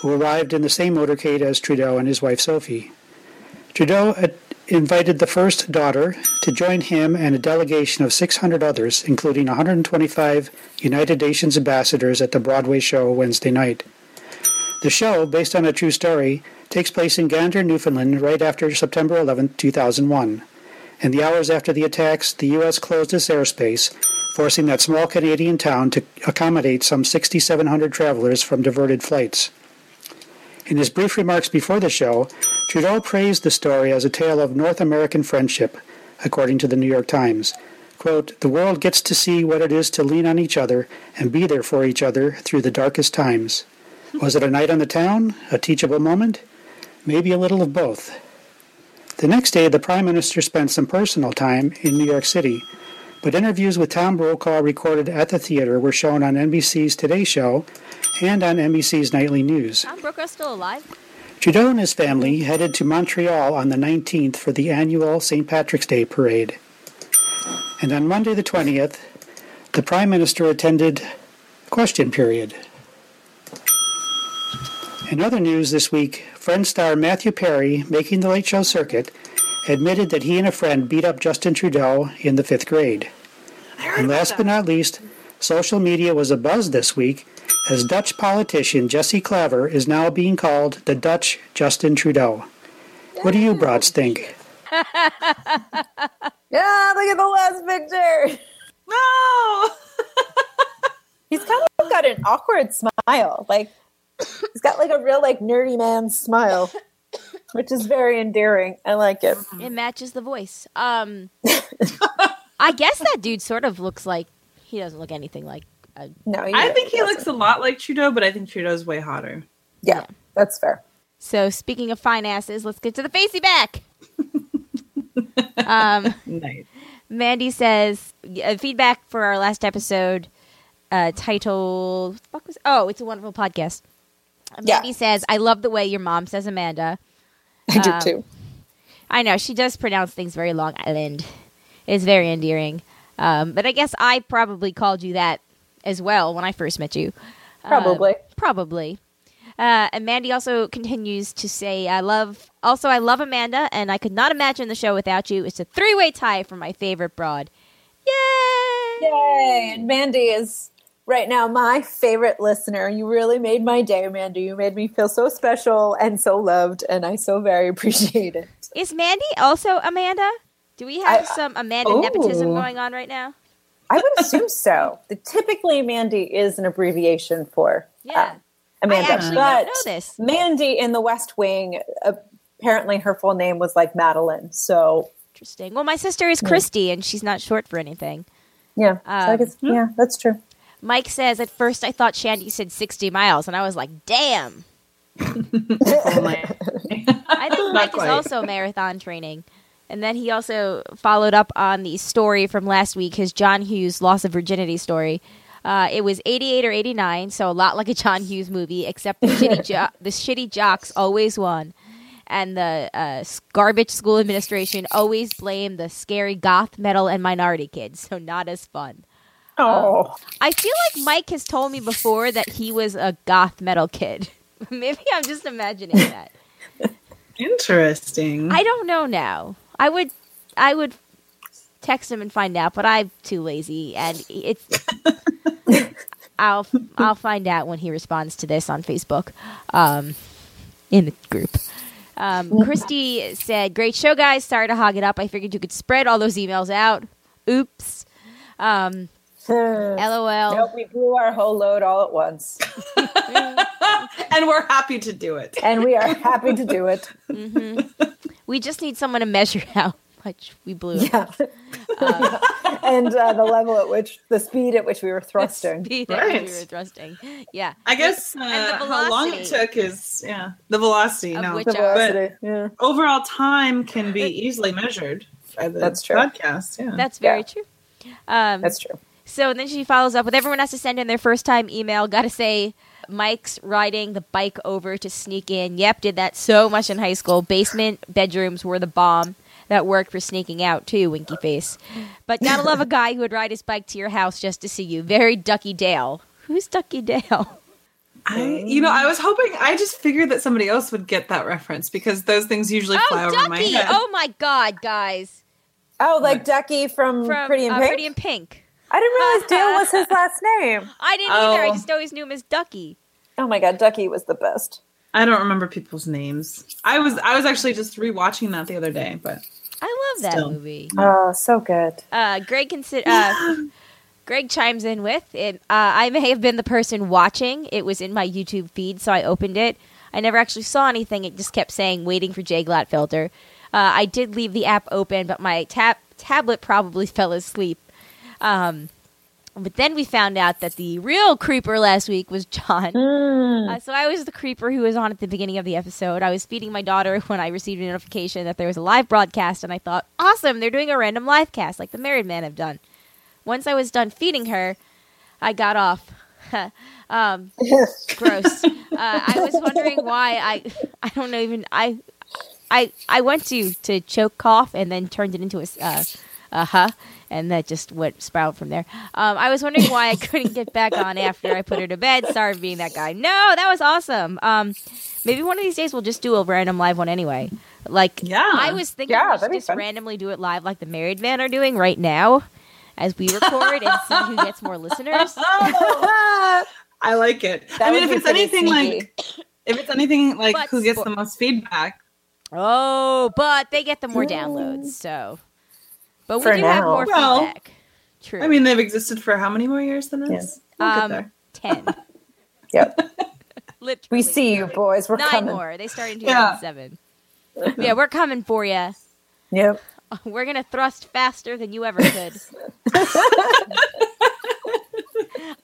who arrived in the same motorcade as Trudeau and his wife Sophie. Trudeau invited the first daughter to join him and a delegation of 600 others, including 125 United Nations ambassadors at the Broadway show Wednesday night. The show, based on a true story, takes place in Gander, Newfoundland, right after September 11, 2001. In the hours after the attacks, the U.S. closed its airspace, forcing that small Canadian town to accommodate some 6,700 travelers from diverted flights. In his brief remarks before the show, Trudeau praised the story as a tale of North American friendship, according to the New York Times. Quote, the world gets to see what it is to lean on each other and be there for each other through the darkest times. Was it a night on the town? A teachable moment? Maybe a little of both. The next day, the Prime Minister spent some personal time in New York City, but interviews with Tom Brokaw recorded at the theater were shown on NBC's Today Show and on NBC's Nightly News. Tom Brokaw still alive? Trudeau and his family headed to Montreal on the 19th for the annual St. Patrick's Day parade. And on Monday the 20th, the Prime Minister attended question period. In other news this week, Friend star Matthew Perry, making the late show circuit, admitted that he and a friend beat up Justin Trudeau in the fifth grade. And last but not least, social media was abuzz this week as Dutch politician Jesse Klaver is now being called the Dutch Justin Trudeau. What do you broads think? Yeah, look at the last picture. No! He's kind of got an awkward smile. Like he's got like a real like nerdy man smile, which is very endearing. I like it. It matches the voice. Um, I guess that dude sort of looks like he doesn't look anything like. A, No, he I think he doesn't. looks a lot like Trudeau, but I think Trudeau's way hotter. Yeah, that's fair. so speaking of fine asses, let's get to the facey back. um, Nice. Mandy says uh, feedback for our last episode uh, titled fuck was oh it's a wonderful podcast. Yeah. Mandy says I love the way your mom says Amanda. I do Um, too. I know she does pronounce things very Long Island. It's very endearing. Um, but I guess I probably called you that as well when I first met you. Uh, Probably. probably. Uh, and Mandy also continues to say, "I love." Also, I love Amanda, and I could not imagine the show without you. It's a three-way tie for my favorite broad. Yay! Yay! And Mandy is right now my favorite listener. You really made my day, Amanda. You made me feel so special and so loved, and I so very appreciate it. Is Mandy also Amanda? Do we have I- some Amanda Oh. nepotism going on right now? I would assume so. The, typically, Mandy is an abbreviation for Yeah. uh, Amanda. I actually but know this. Mandy in the West Wing, apparently her full name was like Madeline. So Interesting. Well, my sister is Christy, and she's not short for anything. yeah, so I Um, guess yeah, that's true. Mike says, at first I thought Shandy said 60 miles, and I was like, damn. Oh my. I think Not Mike is quite. also marathon training. And then he also followed up on the story from last week, his John Hughes loss of virginity story. Uh, it was 88 or 89, so a lot like a John Hughes movie, except the shitty, jo- the shitty jocks always won. And the uh, garbage school administration always blamed the scary goth, metal, and minority kids, so not as fun. Oh, I feel like Mike has told me before that he was a goth metal kid. Maybe I'm just imagining that. Interesting. I don't know now. I would I would text him and find out, but I'm too lazy and it's I'll I'll find out when he responds to this on Facebook. Um in the group. Um, Christy said, "Great show, guys. Sorry to hog it up. I figured you could spread all those emails out. Oops." Um, LOL. Nope, we blew our whole load all at once, and we're happy to do it. and we are happy to do it. We just need someone to measure how much we blew. Yeah, and uh, the level at which, the speed at which we were thrusting. Speed at which Right. we were thrusting. Yeah. I guess uh, And the how long it velocity. took is yeah the velocity. Of no, which The uh, velocity. Yeah. overall time can be easily measured by the That's true. podcast. Yeah, That's very Yeah. true. Um, That's true. So then she follows up with everyone has to send in their first time email. Got to say, Mike's riding the bike over to sneak in. Yep, did that so much in high school. Basement bedrooms were the bomb. That worked for sneaking out too, Winky Face. But gotta love a guy who would ride his bike to your house just to see you. Very Ducky Dale. Who's Ducky Dale? I you know I was hoping I just figured that somebody else would get that reference because those things usually fly Oh, over my Ducky! head. Oh my God, guys! Oh, like Ducky from, From Pretty in uh, Pink. Pretty in Pink. I didn't realize Dale was his last name. I didn't either. I Oh. just always knew him as Ducky. Oh my god, Ducky was the best. I don't remember people's names. I was I was actually just rewatching that the other day, but I love that Still. movie. Oh, so good. uh, Greg consider. Uh, Greg chimes in with it. Uh, I may have been the person watching. It was in my YouTube feed, so I opened it. I never actually saw anything. It just kept saying "waiting for Jay Glatfelter." Uh, I did leave the app open, but my tab tablet probably fell asleep. Um, but then we found out that the real creeper last week was John. Uh, so I was the creeper who was on at the beginning of the episode. I was feeding my daughter when I received a notification that there was a live broadcast, and I thought, awesome, they're doing a random live cast like the Married Men have done. Once I was done feeding her, I got off. um, gross. Uh, I was wondering why I I don't know even I I I went to to choke cough and then turned it into a uh, a huh and that just went spiraled from there. Um, I was wondering why I couldn't get back on after I put her to bed. Sorry for being that guy. No, that was awesome. Um, maybe one of these days we'll just do a random live one anyway. Like Yeah. I was thinking Yeah, we should just randomly do it live like the Married Man are doing right now as we record and see who gets more listeners. I like it. That I mean, if it's anything like if it's anything like But who gets spo- the most feedback, Oh, but they get the more downloads, so. But we For do have more Well, feedback. True. I mean, they've existed for how many more years than us? We'll um, ten. Yep. Literally. We see you, boys. We're Nine coming. more. They started in Yeah. 2007. Yeah. we're coming for you. Yep. We're gonna thrust faster than you ever could. I,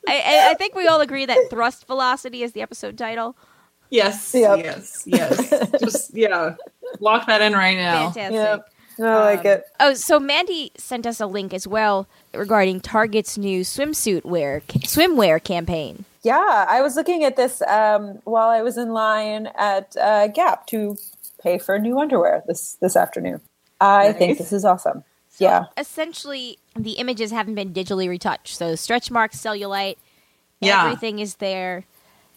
I, I think we all agree that thrust velocity is the episode title. Yes, Yep. yes, yes. Just yeah, lock that in right now. Fantastic. Yep. I like Um, it. Oh, so Mandy sent us a link as well regarding Target's new swimsuit wear swimwear campaign. Yeah, I was looking at this um, while I was in line at uh, Gap to pay for new underwear this this afternoon. I think this is awesome. yeah, Essentially, the images haven't been digitally retouched, so stretch marks, cellulite, Yeah. everything is there.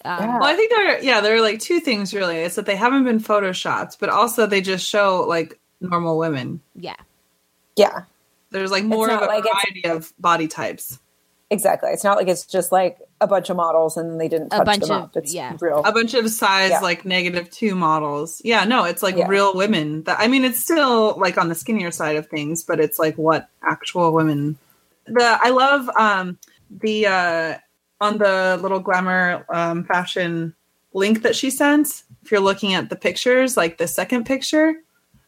Um, Yeah. Well, I think there, yeah, there are like two things really. It's that they haven't been photoshopped, but also they just show like normal women. yeah. yeah, There's like more of a like variety of body types. exactly. It's not like it's just like a bunch of models and they didn't A touch bunch them of- up. It's yeah. real. A bunch of size Yeah. like negative two models. Yeah, no, it's like Yeah. real women. That I mean, it's still like on the skinnier side of things, but it's like what actual women. The I love um the uh on the little glamour um fashion link that she sent. If you're looking at the pictures, like the second picture,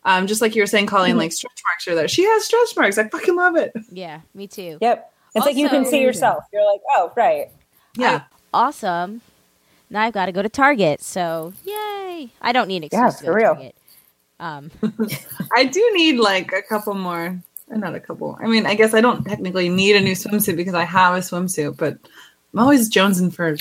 um, just like you were saying, Colleen, Mhm. like stretch marks are there. She has stretch marks. I fucking love it. Yeah, me too. Yep. It's like you can see yourself. You're like, oh, right. Yeah. Awesome. Now I've got to go to Target, so yay! I don't need an excuse Yeah, to go for to real. Target. Um, I do need like a couple more. uh, Not a couple. I mean, I guess I don't technically need a new swimsuit because I have a swimsuit, but I'm always jonesing for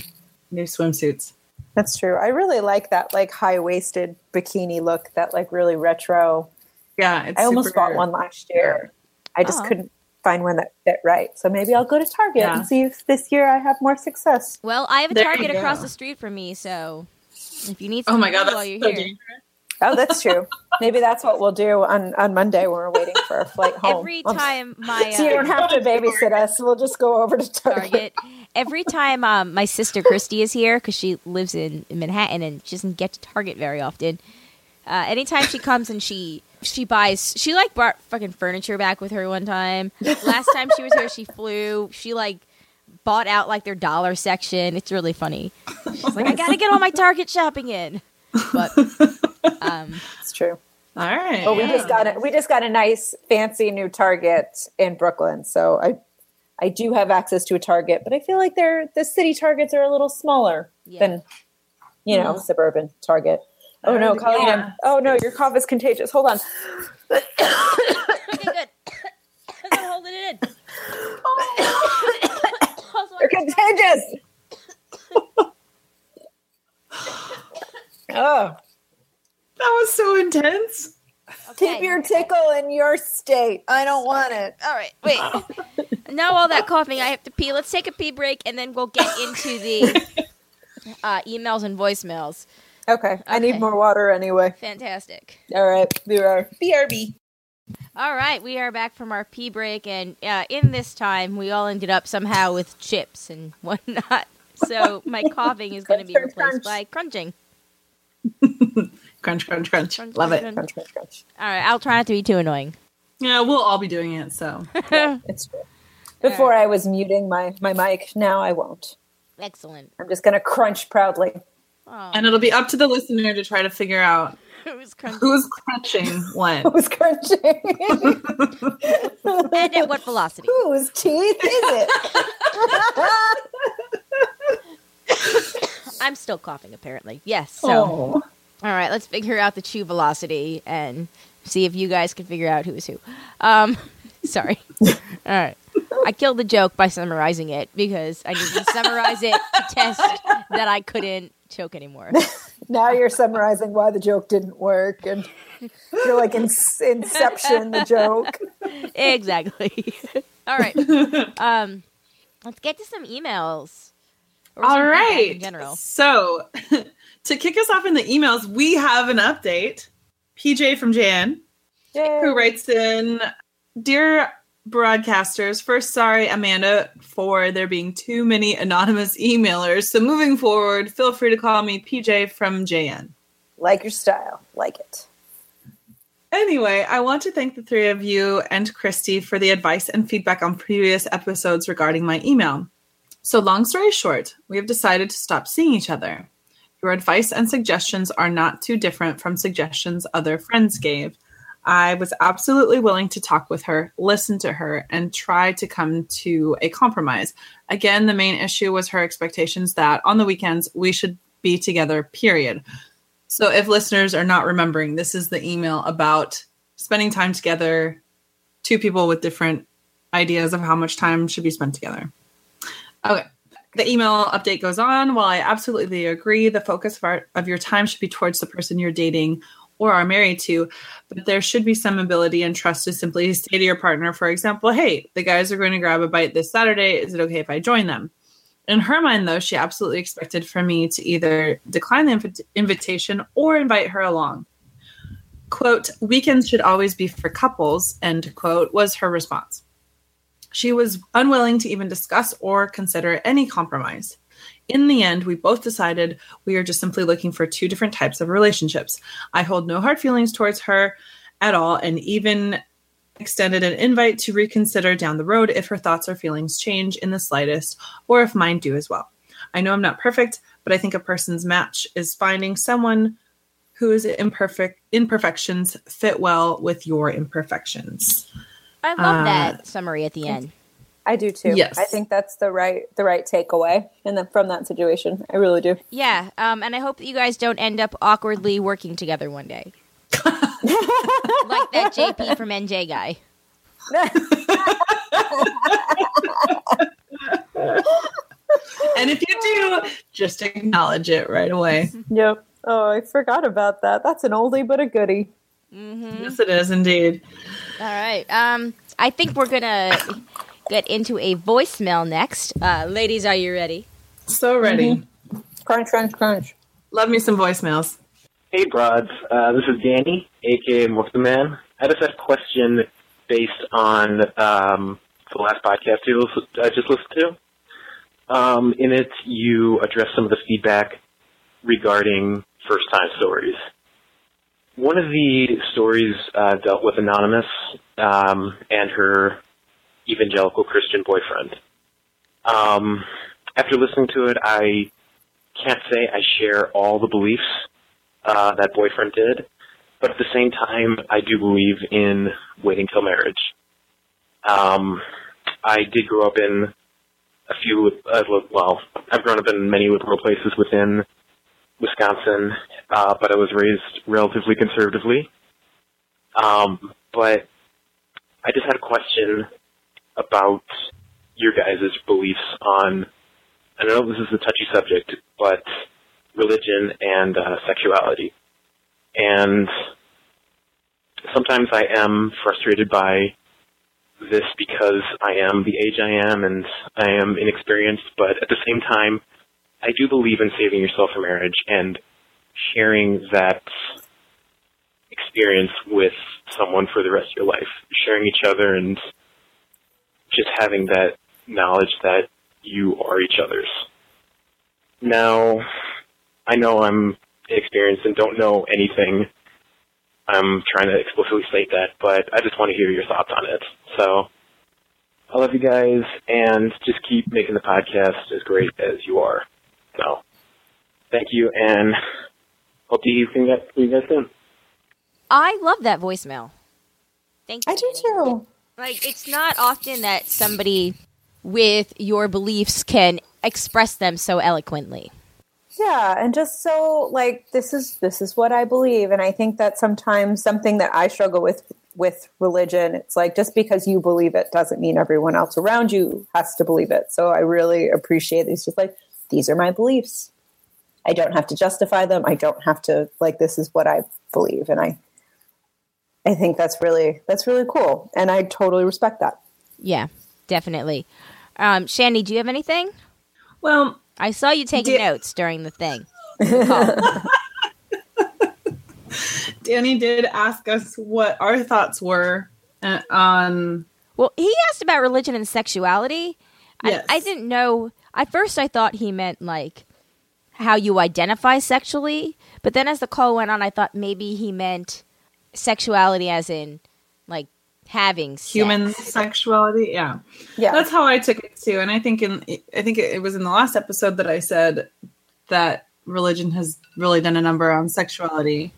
new swimsuits. That's true. I really like that like high waisted bikini look. That like really retro. Yeah, it's I almost super- bought one last year. I just Oh. couldn't find one that fit right. So maybe I'll go to Target Yeah. and see if this year I have more success. well, I have a There Target across the street from me, so if you need Oh my god, while that's you're so here, dangerous. Oh, that's true. maybe that's what we'll do on, on Monday when we're waiting for our flight home. every Um, time my so you don't have to babysit us. We'll just go over to Target. Target. Every time um, my sister Christy is here because she lives in, in Manhattan and she doesn't get to Target very often. Uh, anytime she comes and she she buys she like brought fucking furniture back with her one time. Last time she was here, she flew. She like bought out like their dollar section. It's really funny. She's like, I gotta get all my Target shopping in. But um, It's true. All right. But we just got a, we just got a nice fancy new Target in Brooklyn. So I I do have access to a Target, but I feel like they're the city Targets are a little smaller Yeah. than you know suburban Target. Oh no, Colleen! yeah. Oh no, your cough is contagious. Hold on. okay, good. I'm gonna hold it in. Also, You're contagious. Oh, That was so intense. okay. keep your tickle in your state. I don't want it. All right, wait. now all that coughing, I have to pee. Let's take a pee break, and then we'll get into the uh, emails and voicemails. Okay, I need more water anyway. Fantastic. All right, be right. BRB. All right, we are back from our pee break, and uh, in this time, we all ended up somehow with chips and whatnot. So my coughing is going to be Crunch, crunch, replaced crunch. by crunching. Crunch, crunch, crunch. Crunch, Love crunch, it. crunch. Crunch, crunch, crunch. All right, I'll try not to be too annoying. Yeah, we'll all be doing it. So It's true. Before I was muting my my mic. Now I won't. Excellent. I'm just gonna crunch proudly. Oh, and it'll be up to the listener to try to figure out it was crunching. who's crunching when. Who's crunching? and at what velocity? Whose teeth is it? I'm still coughing, apparently. Yes. So, Oh. all right, let's figure out the chew velocity and see if you guys can figure out who is who. Um, sorry. All right. I killed the joke by summarizing it because I needed to summarize it to test that I couldn't choke anymore. now you're summarizing why the joke didn't work, and you're like in, Inception the joke. exactly. All right. Um, let's get to some emails. Or All some feedback right. In general. So, to kick us off in the emails, we have an update. PJ from Jan, who writes in Dear broadcasters, first, sorry, Amanda, for there being too many anonymous emailers. So, moving forward, feel free to call me PJ from JN. Like your style, like it. Anyway, I want to thank the three of you and Christy for the advice and feedback on previous episodes regarding my email. So, long story short, we have decided to stop seeing each other. Your advice and suggestions are not too different from suggestions other friends gave. I was absolutely willing to talk with her, listen to her, and try to come to a compromise. Again, the main issue was her expectations that on the weekends we should be together, period. So, if listeners are not remembering, this is the email about spending time together, two people with different ideas of how much time should be spent together. Okay. The email update goes on. While I absolutely agree, the focus of, our, of your time should be towards the person you're dating or are married to, but there should be some ability and trust to simply say to your partner, for example, hey, the guys are going to grab a bite this Saturday. Is it okay if I join them? In her mind, though, she absolutely expected for me to either decline the invi- invitation or invite her along. Quote, weekends should always be for couples, end quote, was her response. She was unwilling to even discuss or consider any compromise. In the end, we both decided we are just simply looking for two different types of relationships. I hold no hard feelings towards her at all, and even extended an invite to reconsider down the road if her thoughts or feelings change in the slightest, or if mine do as well. I know I'm not perfect, but I think a person's match is finding someone whose imperfect imperfections fit well with your imperfections. I love Uh, that summary at the end. I do too. Yes. I think that's the right the right takeaway, and then from that situation, I really do. Yeah, um, and I hope that you guys don't end up awkwardly working together one day. like that JP from NJ guy. And if you do, just acknowledge it right away. Yep. Oh, I forgot about that. That's an oldie but a goodie. Yes, it is indeed. All right. Um, I think we're gonna get into a voicemail next. Uh, ladies, are you ready? So ready. Crunch, crunch, crunch. Love me some voicemails. Hey, broads. Uh, this is Danny, aka Man. I just have a question based on um, the last podcast you lis- I just listened to. Um, in it, you address some of the feedback regarding first-time stories. One of the stories uh, dealt with Anonymous um, and her evangelical Christian boyfriend. Um, after listening to it, I can't say I share all the beliefs uh, that boyfriend did, but at the same time, I do believe in waiting till marriage. Um, I did grow up in a few, uh, well, I've grown up in many liberal places within Wisconsin, uh, but I was raised relatively conservatively. Um, but I just had a question about your guys' beliefs on, I know this is a touchy subject, but religion and uh, sexuality. And sometimes I am frustrated by this because I am the age I am and I am inexperienced, but at the same time, I do believe in saving yourself for marriage and sharing that experience with someone for the rest of your life, sharing each other and just having that knowledge that you are each other's. Now, I know I'm inexperienced and don't know anything. I'm trying to explicitly state that, but I just want to hear your thoughts on it. So, I love you guys, and just keep making the podcast as great as you are. So, thank you, and hope to hear from you guys soon. I love that voicemail. Thank you. I do too. Like, it's not often that somebody with your beliefs can express them so eloquently. Yeah, and just so like this is this is what I believe, and I think that sometimes something that I struggle with with religion, it's like just because you believe it doesn't mean everyone else around you has to believe it. So I really appreciate it. It's just like these are my beliefs. I don't have to justify them. I don't have to like this is what I believe, and I I think that's really that's really cool, and I totally respect that. Yeah, definitely. Um, Shandy, do you have anything? Well, I saw you taking Di- notes during the thing. The. Danny did ask us what our thoughts were uh, on. well, he asked about religion and sexuality. Yes. I, I didn't know. At first, I thought he meant like how you identify sexually, but then as the call went on, I thought maybe he meant sexuality as in like having sex. human sexuality? Yeah. Yeah, that's how i took it too and i think in i think it was in the last episode that i said that religion has really done a number on sexuality.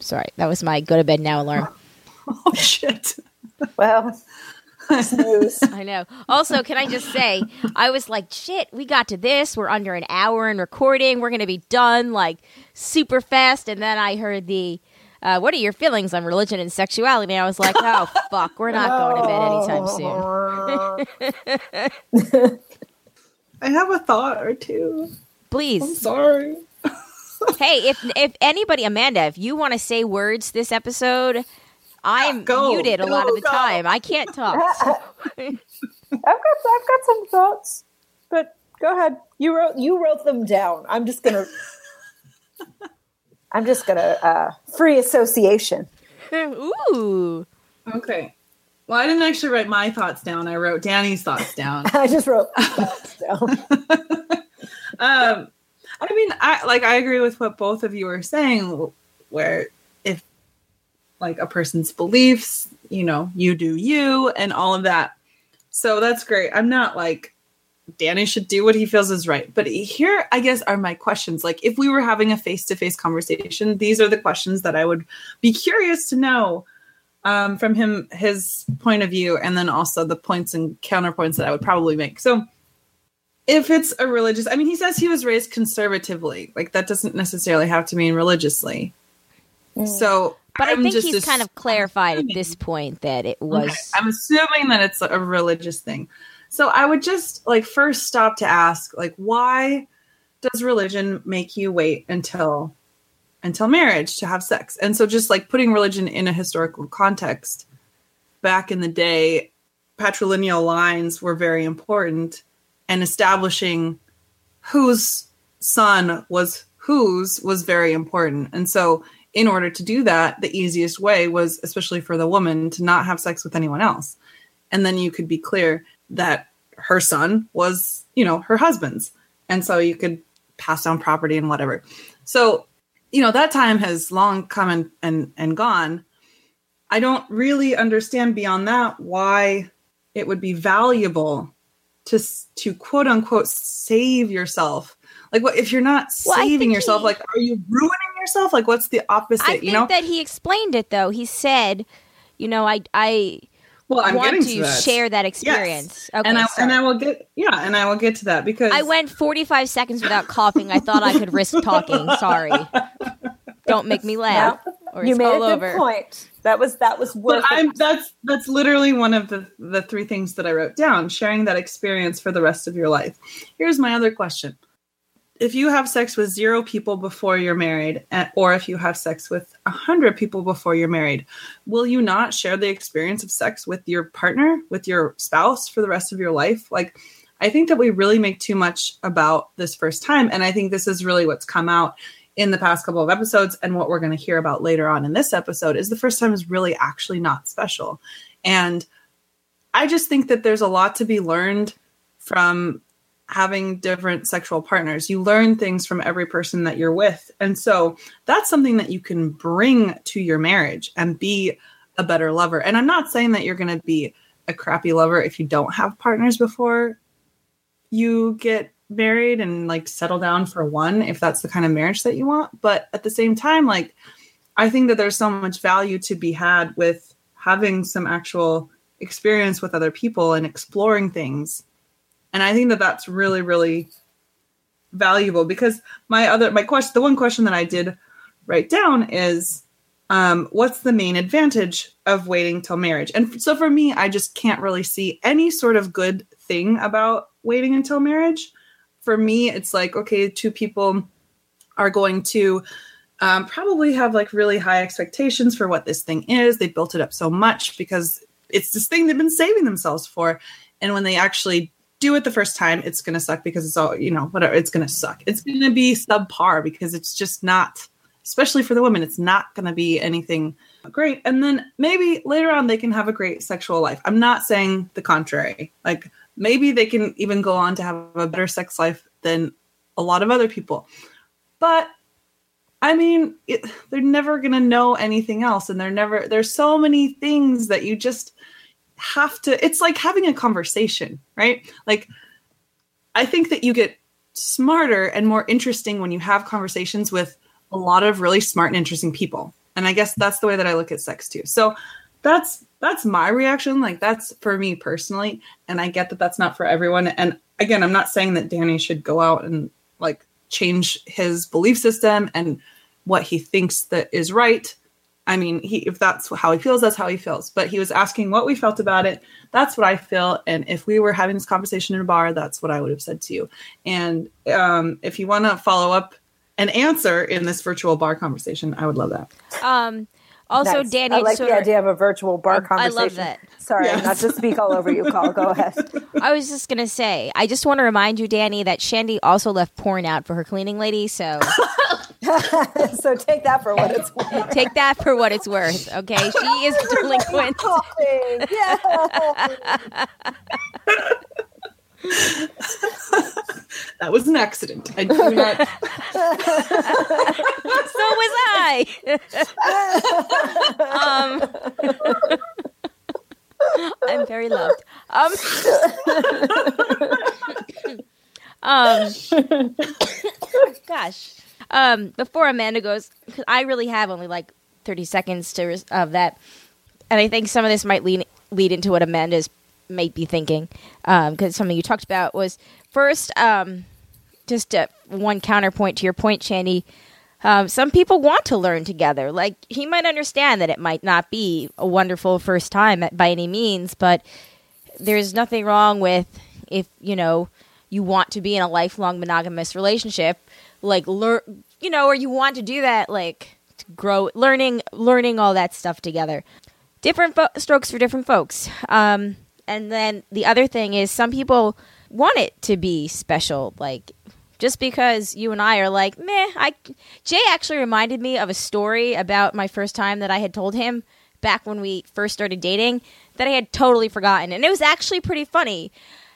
Sorry, that was my go to bed now alarm. oh shit. Well, snooze. I know. Also, can I just say, I was like, shit, we got to this. We're under an hour in recording. We're going to be done like super fast. And then I heard the, uh, what are your feelings on religion and sexuality? And I was like, oh, fuck, we're not going to bed anytime soon. i have a thought or two i'm Please. sorry Hey, if if anybody, Amanda, if you want to say words this episode, I'm Go, muted a lot of the go. time. I can't talk. I've got I've got some thoughts, but go ahead. You wrote you wrote them down. I'm just gonna I'm just gonna uh, free association. Ooh. okay well i didn't actually write my thoughts down i wrote danny's thoughts down I just wrote thoughts down. um i mean i like i agree with what both of you are saying where if like a person's beliefs you know you do you and all of that. So that's great. I'm not like danny should do what he feels is right. But here i guess are my questions. Like if we were having a face-to-face conversation these are the questions that i would be curious to know um, from him his point of view and then also the points and counterpoints that i would probably make. So if it's a religious i mean he says he was raised conservatively. Like that doesn't necessarily have to mean religiously. So But i I'm think just he's kind of clarified at this point that it was. Okay, i'm assuming that it's a religious thing so i would just like first stop to ask like why does religion make you wait until until marriage to have sex and so just like putting religion in a historical context back in the day patrilineal lines were very important and establishing whose son was whose was very important and so in order to do that the easiest way was especially for the woman to not have sex with anyone else. And then you could be clear that her son was you know her husband's. And so you could pass down property and whatever. So you know that time has long come and and, and gone. I don't really understand beyond that why it would be valuable to to quote unquote save yourself. Like what if you're not Well, saving yourself he- like are you ruining yourself like what's the opposite I think you know that he explained it though. He said, you know, I I well i'm want getting to, to share that experience. Okay, and i sorry. and i will get yeah and i will get to that because I went 45 seconds without coughing. I thought I could risk talking. Sorry. Don't make me laugh. Or you made all a good over. point. That was that was worth but it. I'm that's that's literally one of the the three things that I wrote down, sharing that experience for the rest of your life. Here's my other question. If you have sex with zero people before you're married, or if you have sex with a hundred people before you're married, will you not share the experience of sex with your partner, with your spouse for the rest of your life? Like, I think that we really make too much about this first time. And I think this is really what's come out in the past couple of episodes and what we're going to hear about later on in this episode is the first time is really actually not special. And I just think that there's a lot to be learned from having different sexual partners. You learn things from every person that you're with. And so that's something that you can bring to your marriage and be a better lover. And I'm not saying that you're going to be a crappy lover if you don't have partners before you get married and like settle down for one if that's the kind of marriage that you want. But at the same time, like I think that there's so much value to be had with having some actual experience with other people and exploring things. And I think that that's really, really valuable because my other, my question, the one question that I did write down is, um, what's the main advantage of waiting till marriage? And so for me, I just can't really see any sort of good thing about waiting until marriage. For me, it's like, okay, two people are going to um, probably have like really high expectations for what this thing is. They built it up so much because it's this thing they've been saving themselves for. And when they actually do it the first time, it's going to suck because it's all, you know, whatever, it's going to suck. It's going to be subpar because it's just not, especially for the women, it's not going to be anything great. And then maybe later on they can have a great sexual life. I'm not saying the contrary. Like maybe they can even go on to have a better sex life than a lot of other people. But I mean, it, they're never going to know anything else. And they're never, there's so many things that you just have to, it's like having a conversation, right? Like, I think that you get smarter and more interesting when you have conversations with a lot of really smart and interesting people. And I guess that's the way that I look at sex too. So that's, that's my reaction. Like, that's for me personally. And I get that that's not for everyone. And again, I'm not saying that Danny should go out and like, change his belief system and what he thinks that is right. I mean, he if that's how he feels, that's how he feels. But he was asking what we felt about it. That's what I feel. And if we were having this conversation in a bar, that's what I would have said to you. And um, if you want to follow up an answer in this virtual bar conversation, I would love that. Um, also, Nice. Danny, I like sort the idea of a virtual bar I- I conversation. love that. Sorry, Yes. not to speak all over you, Call. Go ahead. I was just gonna say, I just want to remind you, Danny, that Shandy also left porn out for her cleaning lady. So so take that for what it's worth. take that for what it's worth. Okay, she is delinquent. Yeah. That was an accident. I do not. so was I. um, I'm very loved. Um, um, gosh. Um, before Amanda goes, cause I really have only like 30 seconds to res- of that, and I think some of this might lead lead into what Amanda's might be thinking, because something you talked about was first, um, just uh, one counterpoint to your point, Shandy. Um, some people want to learn together. Like he might understand that it might not be a wonderful first time by any means, but there's nothing wrong with if you know you want to be in a lifelong monogamous relationship, like learn, you know, or you want to do that, like grow, learning, learning all that stuff together. Different fo- strokes for different folks. Um, and then the other thing is, some people want it to be special, like just because you and I are like, meh. I Jay actually reminded me of a story about my first time that I had told him back when we first started dating that I had totally forgotten, and it was actually pretty funny.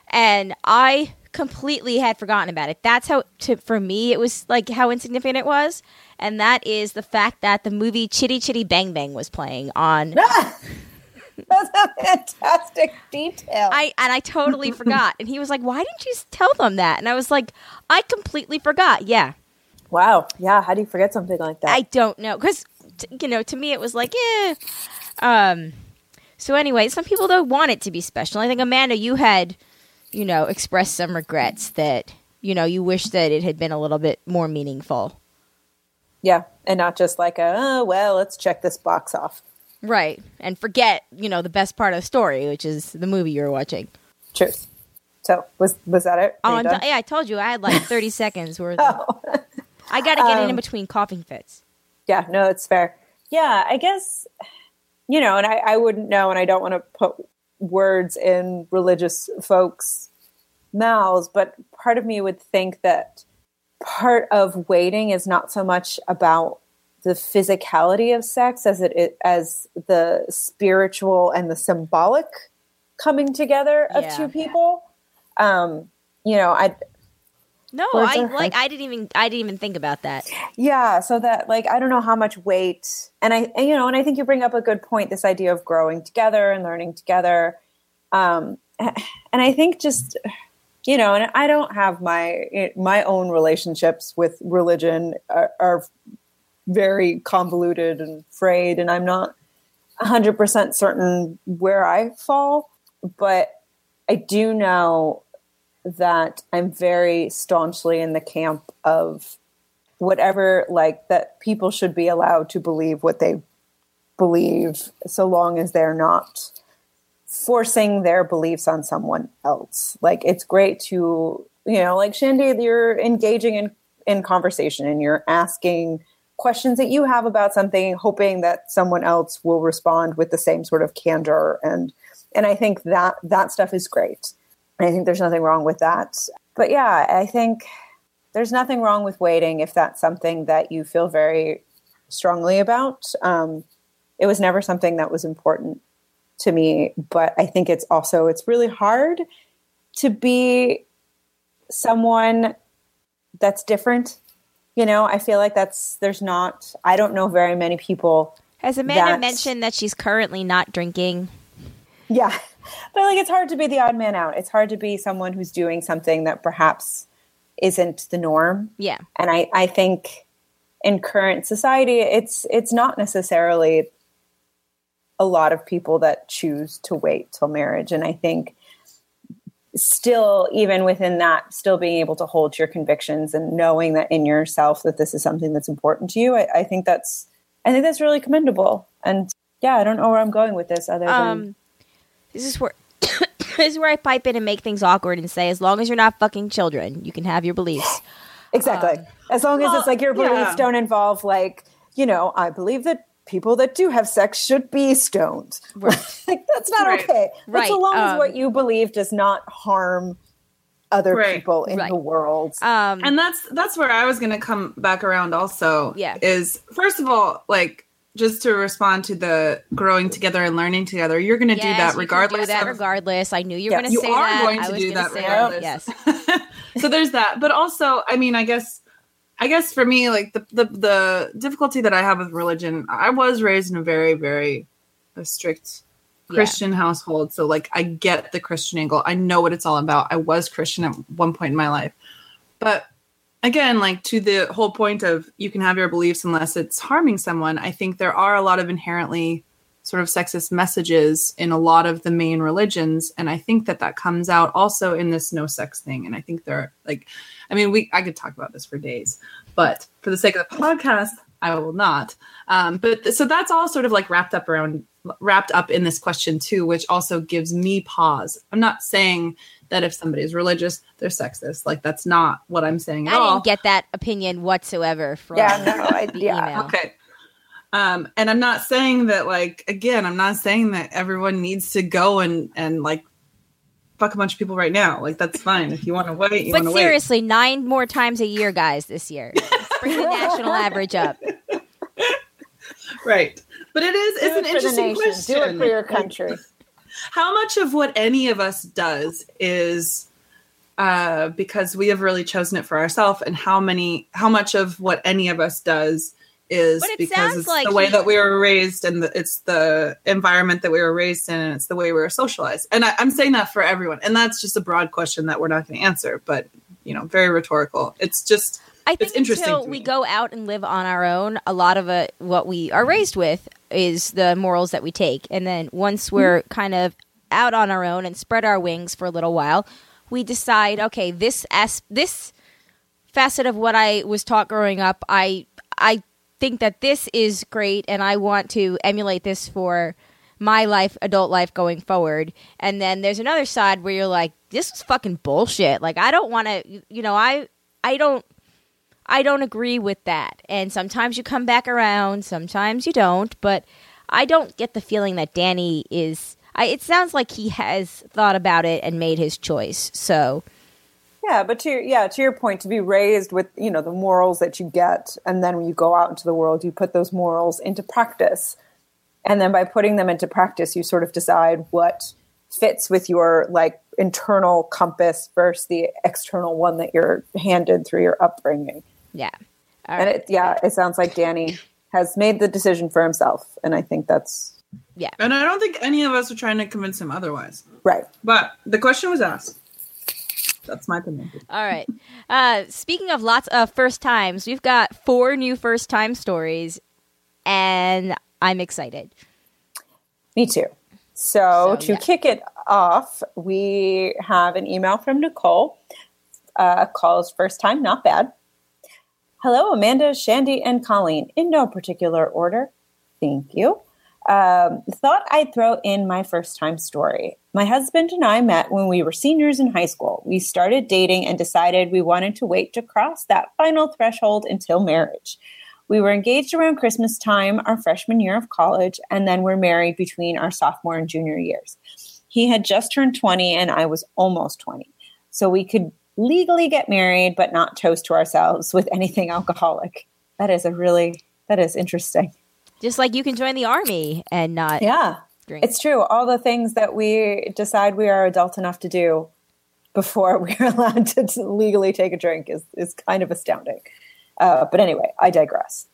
And I completely had forgotten about it. That's how, to, for me, it was like how insignificant it was. And that is the fact that the movie Chitty Chitty Bang Bang was playing on. That's a fantastic detail. I and I totally forgot. And he was like, "Why didn't you tell them that?" And I was like, "I completely forgot." Yeah, wow. Yeah. How do you forget something like that? I don't know because you know to me it was like, yeah. Um. So anyway, some people don't want it to be special. I think Amanda, you had, you know, expressed some regrets that you know you wish that it had been a little bit more meaningful. yeah. And not just like a, oh, well, let's check this box off. Right. And forget, you know, the best part of the story, which is the movie you were watching. Truth. So was was that it? Are Oh, you I'm done? done- yeah, I told you I had like 30 seconds worth. Oh. I got to get it in Um, between coughing fits. Yeah, no, it's fair. Yeah, I guess you know, and I, I wouldn't know, and I don't want to put words in religious folks' mouths, but part of me would think that part of waiting is not so much about the physicality of sex as it as the spiritual and the symbolic coming together of Yeah. two people. Um, you know, I No, I like I didn't even I didn't even think about that. Yeah, so that like I don't know how much weight, and I and, you know, and I think you bring up a good point. This idea of growing together and learning together, um, and I think just you know, and I don't have my my own relationships with religion are, are very convoluted and frayed, and I'm not hundred percent certain where I fall, but I do know that I'm very staunchly in the camp of whatever like that people should be allowed to believe what they believe so long as they're not forcing their beliefs on someone else. Like it's great to you know like shandy you're engaging in in conversation and you're asking questions that you have about something hoping that someone else will respond with the same sort of candor. And and i think that that stuff is great i think there's nothing wrong with that but yeah i think there's nothing wrong with waiting if that's something that you feel very strongly about. Um, it was never something that was important to me, but I think it's also it's really hard to be someone that's different. You know, I feel like that's there's not. I don't know very many people. Has Amanda mentioned that she's currently not drinking? Yeah, but like it's hard to be the odd man out. It's hard to be someone who's doing something that perhaps isn't the norm. Yeah. and I, I think in current society it's it's not necessarily a lot of people that choose to wait till marriage and i think still even within that still being able to hold your convictions and knowing that in yourself that this is something that's important to you i, I think that's i think that's really commendable and yeah i don't know where i'm going with this other than Um, this is where this is where I pipe in and make things awkward and say, as long as you're not fucking children, you can have your beliefs. Exactly. as long as well, it's like your beliefs yeah. don't involve like, you know, I believe that people that do have sex should be stoned. Right. like that's not Right. okay. But Right, so long as um, what you believe does not harm other Right. people in Right. the world. Um, and that's that's where I was going to come back around. Also, Yeah. is first of all, like just to respond to the growing together and learning together, you're going to do that regardless. Do that of, regardless. I knew you were Yes. going to you say are that. going I to was do gonna that. Yes. so there's that, but also, I mean, I guess, I guess for me, like the, the the difficulty that I have with religion, I was raised in a very very a strict Yeah. Christian household, so like I get the Christian angle. I know what it's all about. I was Christian at one point in my life, but again, like to the whole point of you can have your beliefs unless it's harming someone. I think there are a lot of inherently sort of sexist messages in a lot of the main religions and i think that that comes out also in this no sex thing and i think there are like i mean we i could talk about this for days but for the sake of the podcast i will not um, but th- so that's all sort of like wrapped up around wrapped up in this question too which also gives me pause i'm not saying that if somebody is religious they're sexist like that's not what i'm saying at all. I all didn't get that opinion whatsoever from Yeah, no, I- the yeah. email. Okay. Um, and I'm not saying that like again, I'm not saying that everyone needs to go and and like fuck a bunch of people right now. Like that's fine. If you want to wait, you But to wait. Seriously, nine more times a year, guys, this year. Bring the national average up. Right. But it is do it's it an interesting question. Do it for your country. How much of what any of us does is uh, because we have really chosen it for ourselves, and how many, how much of what any of us does is it because it's like the way he- that we were raised, and the, it's the environment that we were raised in, and it's the way we were socialized. And I, I'm saying that for everyone, and that's just a broad question that we're not going to answer, but you know, very rhetorical. It's just I think it's interesting until we go out and live on our own, a lot of it, what we are raised with is the morals that we take. And then once we're hmm. kind of out on our own and spread our wings for a little while, we decide, okay, this as this facet of what I was taught growing up, I I think that this is great and I want to emulate this for my life, adult life going forward. And then there's another side where you're like, this is fucking bullshit. Like I don't want to, you know, I I don't I don't agree with that. And sometimes you come back around, sometimes you don't, but I don't get the feeling that Danny is I, it sounds like he has thought about it and made his choice. So, Yeah, but to your, yeah, to your point, to be raised with you know the morals that you get, and then when you go out into the world, you put those morals into practice, and then by putting them into practice, you sort of decide what fits with your like internal compass versus the external one that you're handed through your upbringing. Yeah. All And right. it, yeah, it sounds like Danny has made the decision for himself, and I think that's yeah. And I don't think any of us are trying to convince him otherwise. right. But the question was asked. That's my opinion. All right. Uh, speaking of lots of first times, we've got four new first time stories, and I'm excited. Me too. So, So, to yeah. kick it off, we have an email from Nicole. Uh, calls first time, not bad. Hello, Amanda, Shandy, and Colleen. In no particular order. Thank you. Um, thought I'd throw in my first time story. My husband and I met when we were seniors in high school. We started dating and decided we wanted to wait to cross that final threshold until marriage. We were engaged around Christmas time, our freshman year of college, and then were married between our sophomore and junior years. He had just turned 20 and I was almost 20. So we could legally get married, but not toast to ourselves with anything alcoholic. That is a really, that is interesting. Just like you can join the army and not Yeah. drink. It's true. All the things that we decide we are adult enough to do before we are allowed to legally take a drink is, is kind of astounding. Uh, but anyway, I digress.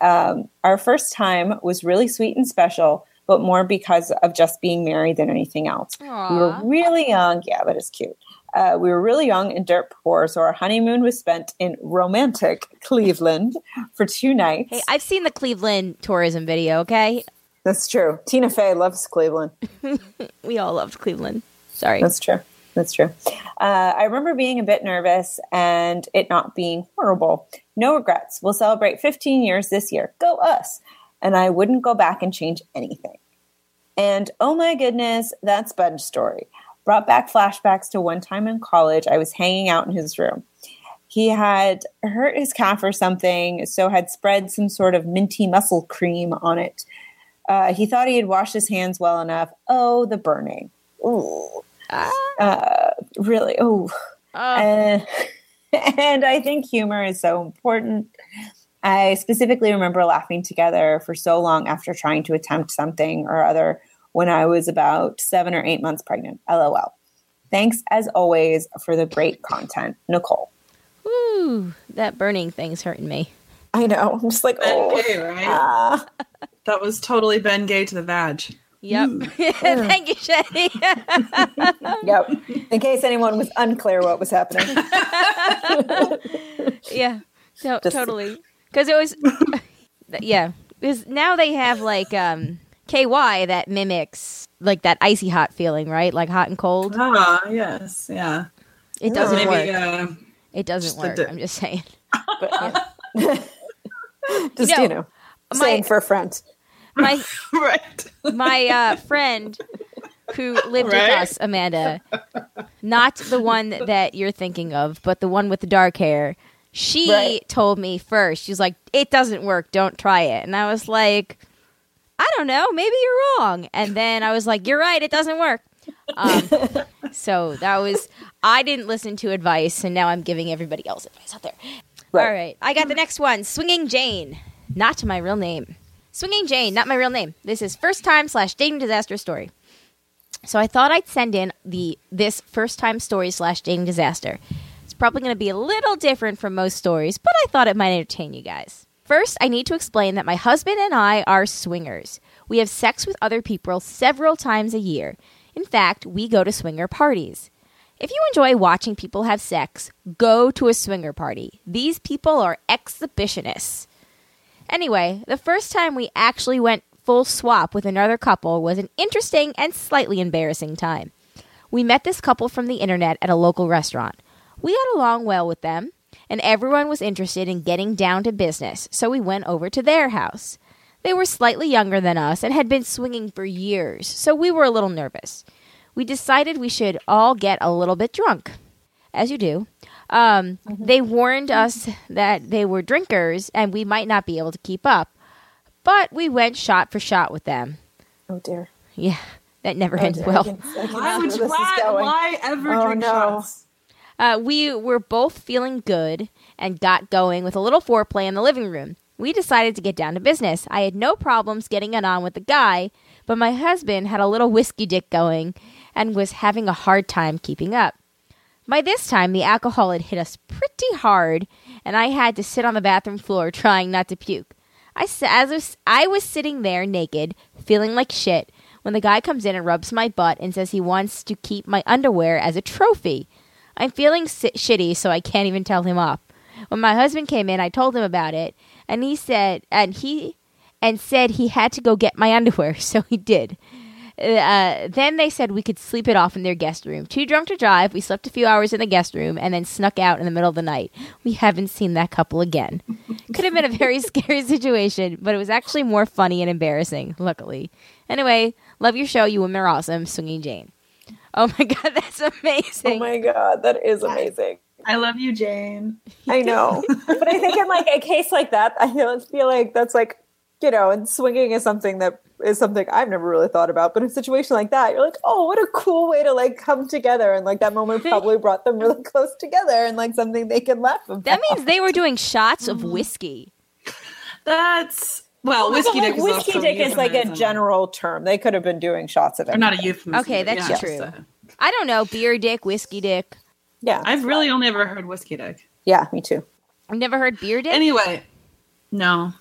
Um, our first time was really sweet and special, but more because of just being married than anything else. We were really young. Yeah, that is cute. Uh, we were really young and dirt poor, so our honeymoon was spent in romantic Cleveland for two nights. Hey, I've seen the Cleveland tourism video, okay? That's true. Tina Fey loves Cleveland. We all loved Cleveland. Sorry. That's true. That's true. Uh, I remember being a bit nervous and it not being horrible. No regrets. We'll celebrate 15 years this year. Go us. And I wouldn't go back and change anything. And oh my goodness, that sponge story brought back flashbacks to one time in college. I was hanging out in his room. He had hurt his calf or something, so had spread some sort of minty muscle cream on it. Uh, he thought he had washed his hands well enough. Oh, the burning. Ooh uh, really oh and i think humor is so important i specifically remember laughing together for so long after trying to attempt something or other when i was about seven or eight months pregnant lol thanks as always for the great content nicole Ooh, that burning thing's hurting me. i know i'm just like Ben oh Gay, right? ah. That was totally Ben Gay to the vag. Yep. Thank you, Shandy. yep in case anyone was unclear what was happening yeah. To- Just- totally. Because it was, yeah. Because now they have like um KY that mimics like that icy hot feeling, right? Like hot and cold. Ah, yes, yeah. It doesn't Maybe work. uh, It doesn't work. di- I'm just saying. but just You you know, know, my- saying for a friend My right. my uh, friend who lived with us, Amanda, not the one that you're thinking of, but the one with the dark hair. She Right. told me first. She's like, "It doesn't work. Don't try it." And I was like, "I don't know. Maybe you're wrong." And then I was like, "You're right. It doesn't work." Um, so that was I didn't listen to advice, and now I'm giving everybody else advice out there. Right. All right, I got the next one. Swinging Jane, not my real name. Swinging Jane, not my real name. This is first time slash dating disaster story. So I thought I'd send in the this first time story slash dating disaster. It's probably going to be a little different from most stories, but I thought it might entertain you guys. First, I need to explain that my husband and I are swingers. We have sex with other people several times a year. In fact, we go to swinger parties. If you enjoy watching people have sex, go to a swinger party. These people are exhibitionists. Anyway, the first time we actually went full swap with another couple was an interesting and slightly embarrassing time. We met this couple from the internet at a local restaurant. We got along well with them, and everyone was interested in getting down to business, so we went over to their house. They were slightly younger than us and had been swinging for years, so we were a little nervous. We decided we should all get a little bit drunk, as you do. Um, They warned us that they were drinkers and we might not be able to keep up, but we went shot for shot with them. Oh dear. Yeah, that never Oh, ends dear. I well. can- I can Why would where you? this is Why, why ever Oh, drink no. shots? Uh, we were both feeling good and got going with a little foreplay in the living room. We decided to get down to business. I had no problems getting it on with the guy, but my husband had a little whiskey dick going and was having a hard time keeping up. By this time, the alcohol had hit us pretty hard, and I had to sit on the bathroom floor trying not to puke. I, as I was sitting there naked, feeling like shit, when the guy comes in and rubs my butt and says he wants to keep my underwear as a trophy. I'm feeling si- shitty, so I can't even tell him off. When my husband came in, I told him about it, and he said, and he, and said he had to go get my underwear, so he did. Uh, then they said we could sleep it off in their guest room. Too drunk to drive, we slept a few hours in the guest room and then snuck out in the middle of the night. We haven't seen that couple again. Could have been a very scary situation, but it was actually more funny and embarrassing, luckily. Anyway, love your show. You women are awesome. Swinging Jane. Oh my god, that's oh amazing. Oh my god, that is amazing. I love you, Jane. I know, but I think in like a case like that, I feel, feel like that's like you know, and swinging is something that is something I've never really thought about. But in a situation like that, you're like, oh, what a cool way to like come together, and like that moment probably brought them really close together, and like something they can laugh about. that means they were doing shots of mm-hmm. whiskey. That's well, whiskey dick. is whiskey also dick is like a general term. They could have been doing shots of it. or not a euphemism. Okay, that's yeah, true. just a- I don't know, beer dick, whiskey dick. Yeah, I've really only ever heard whiskey dick. yeah, me too. I've never heard beer dick. Anyway, no,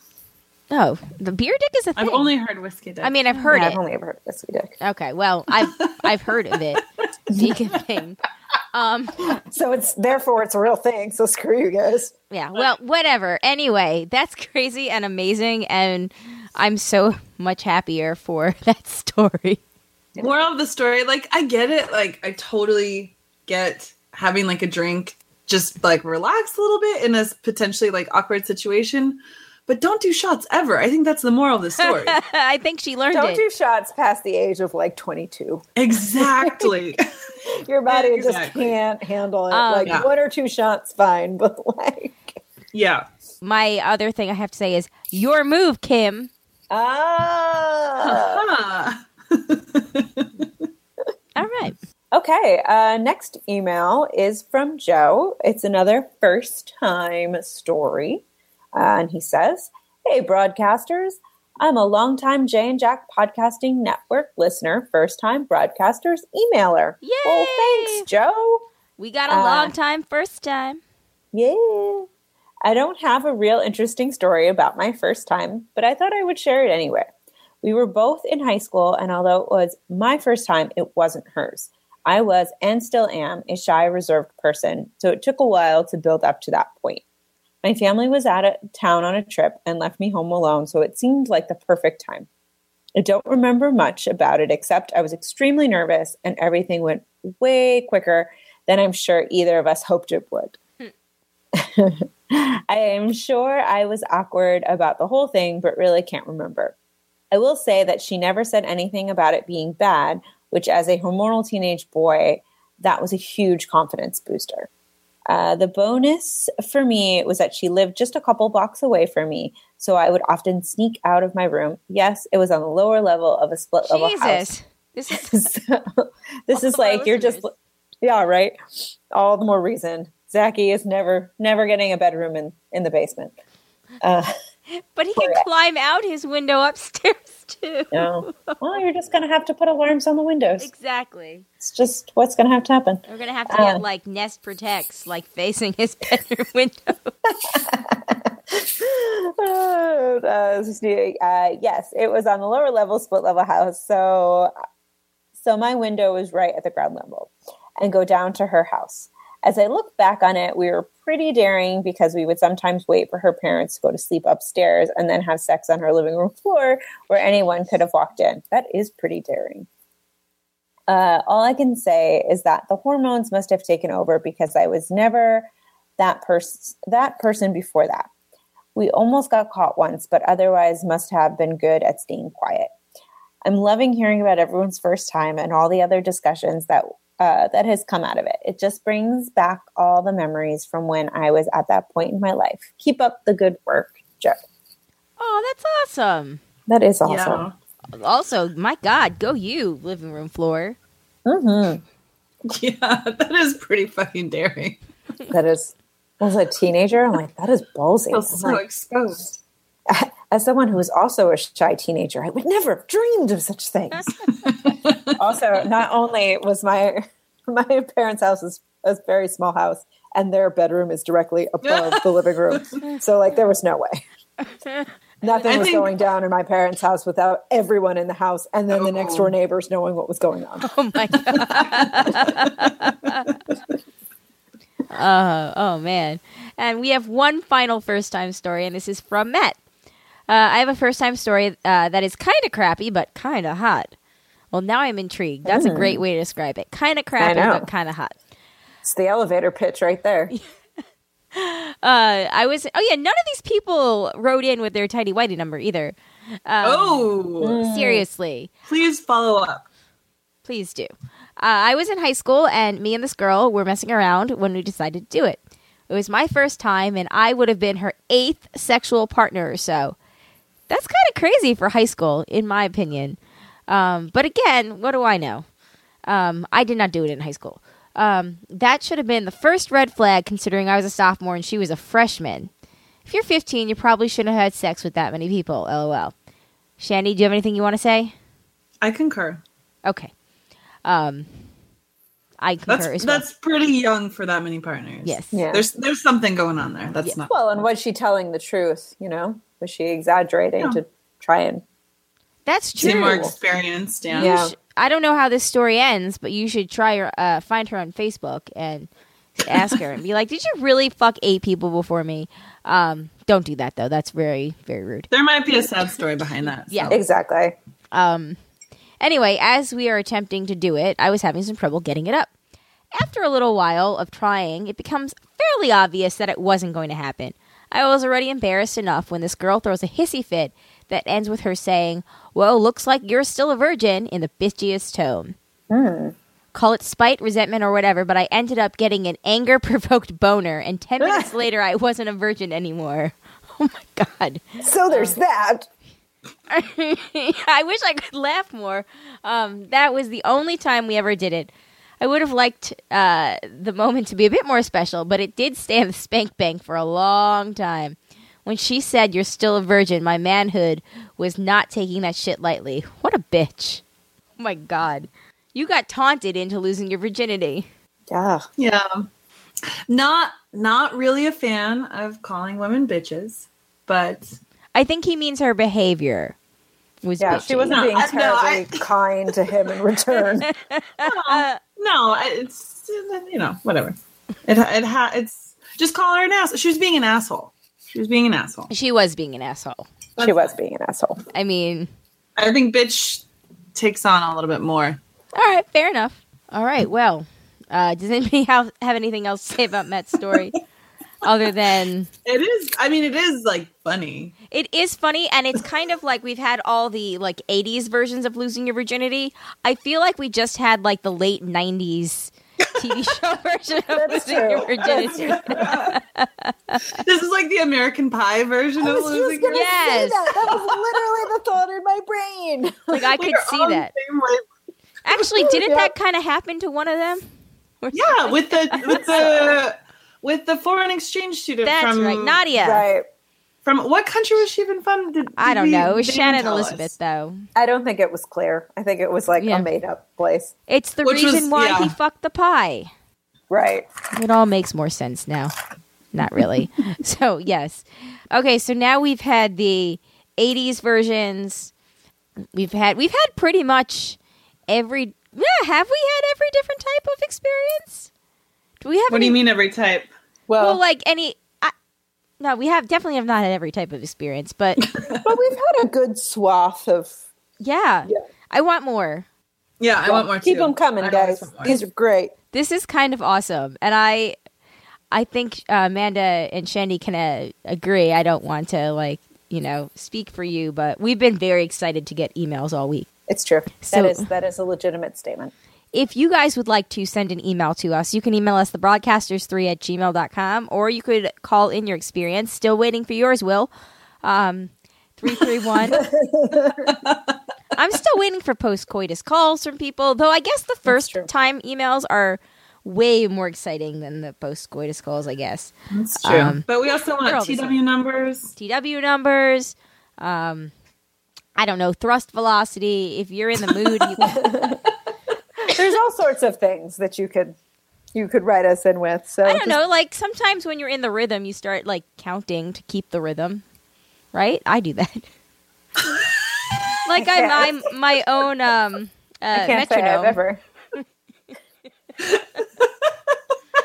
oh, the beer dick is a thing. I've only heard whiskey dick. I mean, I've heard Yeah, it. I've only ever heard whiskey dick. Okay, well, I've I've heard of it. Being a thing. Um, So it's therefore it's a real thing. So screw you guys. yeah. Well, whatever. Anyway, that's crazy and amazing, and I'm so much happier for that story. moral of the story, like I get it. Like I totally get having like a drink, just like relax a little bit in a potentially like awkward situation. But don't do shots ever. I think that's the moral of the story. I think she learned Don't it. do shots past the age of like 22. exactly. Your body just can't handle it. Um, like Yeah. one or two shots, fine, but like yeah. My other thing I have to say is your move, Kim. ah. Huh. All right. Okay, uh, next email is from Joe. It's another first time story. Uh, and he says, Hey, broadcasters. I'm a longtime Jay and Jack Podcasting Network listener, first time broadcasters emailer. Yay! Well, thanks, Joe. We got a Uh, long time first time. Yeah. I don't have a real interesting story about my first time, but I thought I would share it anyway. We were both in high school, and although it was my first time, it wasn't hers. I was and still am a shy, reserved person, so it took a while to build up to that point. My family was out of town on a trip and left me home alone, so it seemed like the perfect time. I don't remember much about it except I was extremely nervous and everything went way quicker than I'm sure either of us hoped it would. Hmm. I am sure I was awkward about the whole thing, but really can't remember. I will say that she never said anything about it being bad, which, as a hormonal teenage boy, that was a huge confidence booster. Uh, the bonus for me was that she lived just a couple blocks away from me, so I would often sneak out of my room. Yes, it was on the lower level of a split level house. This is so this is like you're just yeah right? All the more reason. Zachy is never never getting a bedroom in in the basement. Uh but he can climb out his window upstairs too. No. Well, you're just gonna have to put alarms on the windows. Exactly. It's just what's gonna have to happen. We're gonna have to Uh. get like Nest Protects, like facing his bedroom window. Oh, uh, this is new. Uh, yes, it was on the lower level, split level house. So, so my window was right at the ground level, and go down to her house. As I look back on it, we were pretty daring because we would sometimes wait for her parents to go to sleep upstairs and then have sex on her living room floor where anyone could have walked in. That is pretty daring. Uh, all I can say is that the hormones must have taken over because I was never that person that person before that. We almost got caught once, but otherwise must have been good at staying quiet. I'm loving hearing about everyone's first time and all the other discussions that uh, that has come out of it. It just brings back all the memories from when I was at that point in my life. Keep up the good work, Joe. Oh, that's awesome. That is awesome. Yeah. Also, my God, go you, living room floor. hmm Yeah, that is pretty fucking daring. That is. As a teenager, I'm like, that is ballsy. I'm so like, exposed. as someone who was also a shy teenager, I would never have dreamed of such things. also, not only was my my parents' house is a very small house, and their bedroom is directly above the living room, so like there was no way. Nothing I was think- going down in my parents' house without everyone in the house, and then the next Oh. door neighbors knowing what was going on. Oh my God. uh, oh man. And we have one final first time story, and this is from Matt. Uh, I have a first time story uh, that is kind of crappy, but kind of hot. Well, now I'm intrigued. That's a great way to describe it. Kind of crappy, but kind of hot. It's the elevator pitch right there. Uh, I was. Oh yeah, none of these people wrote in with their tidy whitey number either. Um, oh, seriously, please follow up. please do. Uh, I was in high school, and me and this girl were messing around when we decided to do it. It was my first time, and I would have been her eighth sexual partner or so. That's kind of crazy for high school, in my opinion. Um, but again, what do I know? Um, I did not do it in high school. Um, that should have been the first red flag, considering I was a sophomore and she was a freshman. If you're 15, you probably shouldn't have had sex with that many people. LOL. Shandy, do you have anything you want to say? I concur. Okay. Um, I concur That's as well. that's pretty young for that many partners. Yes. Yeah. There's there's something going on there. That's Yeah. not Well, and was she telling the truth? You know, was she exaggerating No. to try and? That's true. seem more experienced. Yeah. Yeah. sh- I don't know how this story ends, but you should try her, uh, find her on Facebook and ask her and be like, "Did you really fuck eight people before me?" Um, don't do that though. That's very very rude. There might be a sad story behind that. Yeah. Exactly. Um, anyway, as we are attempting to do it, I was having some trouble getting it up. After a little while of trying, it becomes fairly obvious that it wasn't going to happen. I was already embarrassed enough when this girl throws a hissy fit that ends with her saying, Well, looks like you're still a virgin, in the bitchiest tone. Call it spite, resentment, or whatever, but I ended up getting an anger provoked boner, and 10 minutes later, I wasn't a virgin anymore. Oh my god. So there's that. I wish I could laugh more. Um, that was the only time we ever did it. I would have liked uh, the moment to be a bit more special, but it did stay in the spank bank for a long time. When she said, You're still a virgin, my manhood was not taking that shit lightly. What a bitch. Oh my god. You got taunted into losing your virginity. Yeah. Yeah. Not not really a fan of calling women bitches, but I think he means her behavior was Yeah, bitchy. she wasn't No, being I- no, terribly I- kind to him in return. no, no, it's you know whatever. It it ha- it's just call her an ass. She was being an asshole. She was being an asshole. She was being an asshole. she was being an asshole. I mean, I think bitch takes on a little bit more. All right, fair enough. All right, well, uh, does anybody have, have anything else to say about Matt's story? Other than It is. I mean, it is like funny. it is funny, and it's kind of like we've had all the like '80s versions of losing your virginity. I feel like we just had like the late '90s TV show version of That's losing your true. virginity. This is like the American Pie version I of was just losing. gonna your- Yes. say that. That was literally the thought in my brain. Like I We could see that. Actually, didn't Yeah. that kind of happen to one of them? Yeah, with the with the with the foreign exchange student That's from right, Nadia. Right. From what country was she even from? Did, I don't we- know. It was Shannon tell Elizabeth, us. though. I don't think it was clear. I think it was like Yeah. a made up place. It's the Which was- reason why he fucked the pie. Right. It all makes more sense now. Not really. so, yes. Okay, so now we've had the 80s versions. We've had we've had pretty much every yeah, have we had every different type of experience? Do we have What do you mean every type? Well, well like any I, No, we have definitely have not had every type of experience, but but we've had a good swath of. yeah. Yeah. I want more. Yeah, I want more. Keep too. them coming, I guys. These are great. This is kind of awesome, and I, I think uh, Amanda and Shandy can uh, agree. I don't want to like you know speak for you, but we've been very excited to get emails all week. It's true. So- that is that is a legitimate statement. If you guys would like to send an email to us, you can email us thebroadcasters3 at gmail.com or you could call in your experience. Still waiting for yours, Will. Um, 331. I'm still waiting for post coitus calls from people, though I guess the first time emails are way more exciting than the post coitus calls, I guess. That's true. Um, but we also want TW numbers. TW numbers. Um, I don't know, thrust velocity. If you're in the mood, you can, There's all sorts of things that you could you could write us in with. So I don't just- know. Like sometimes when you're in the rhythm, you start like counting to keep the rhythm, right? I do that. like I'm. I'm my own um, uh, I can't say metronome.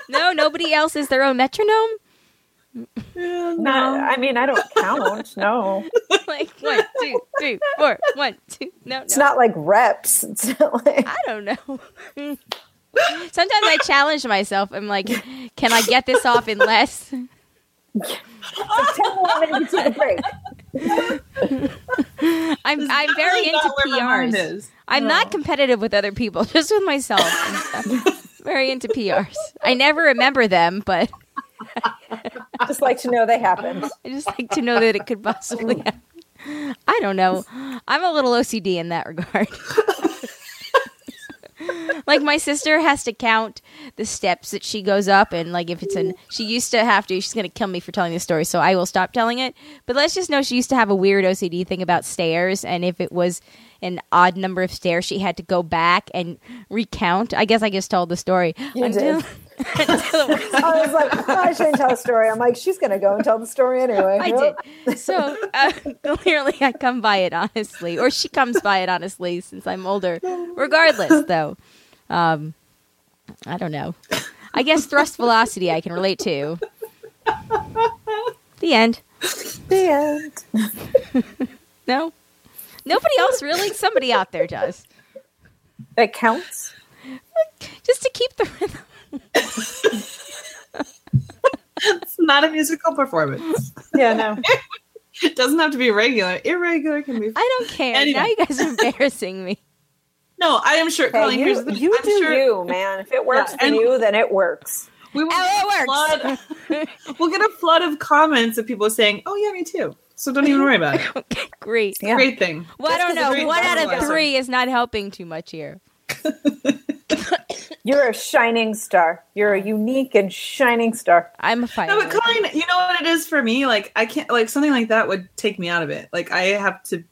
No, nobody else is their own metronome. Not, I mean, I don't count. No, like one, two, three, four. One, two. No, it's no. not like reps. It's not like I don't know. Sometimes I challenge myself. I'm like, can I get this off in less? ten more minutes of a break. I'm I'm very into not where my mind PRs. is. I'm not competitive with other people, just with myself. I'm very into PRs. I never remember them, but Just like to know they happened. I just like to know that it could possibly happen. I don't know. I'm a little OCD in that regard. like my sister has to count the steps that she goes up and like if it's an she used to have to she's going to kill me for telling this story so I will stop telling it. But let's just know she used to have a weird OCD thing about stairs and if it was an odd number of stairs she had to go back and recount. I guess I just told the story. You until, did. until it was I was like, oh, I shouldn't tell a story. I'm like, she's gonna go and tell the story anyway. I Yep. did. So uh, clearly, I come by it honestly, or she comes by it honestly, since I'm older. Regardless, though, um, I don't know. I guess thrust velocity I can relate to. The end. The end. No, nobody else really. Somebody out there does. That counts. Just to keep the rhythm. It's not a musical performance. Yeah, no. It doesn't have to be regular. Irregular can be. I don't care. Anyway. Now you guys are embarrassing me. No, I am sure. Hey, Colleen, here's you the, you I'm do sure you, man. If it works Yeah, for you, then it works. We will Oh, get a flood. we'll get a flood of comments of people saying, "Oh yeah, me too." So don't even worry about it. Okay, great. Yeah. Great thing. Well, I don't know. One out of three is not helping too much here. You're a shining star. You're a unique and shining star. I'm a fighter. No, but Colleen, you know what it is for me? Like I can't like something like that would take me out of it. Like I have to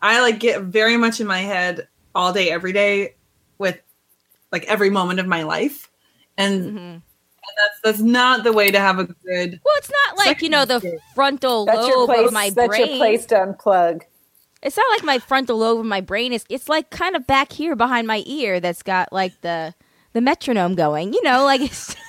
I like get very much in my head all day, every day with like every moment of my life. And, Mhm. and that's that's not the way to have a good Well, it's not like you know the frontal That's your lobe place. of my That's brain. your place to unplug. It's not like my frontal lobe of my brain is. It's like kind of back here behind my ear. That's got like the the metronome going. You know, like it's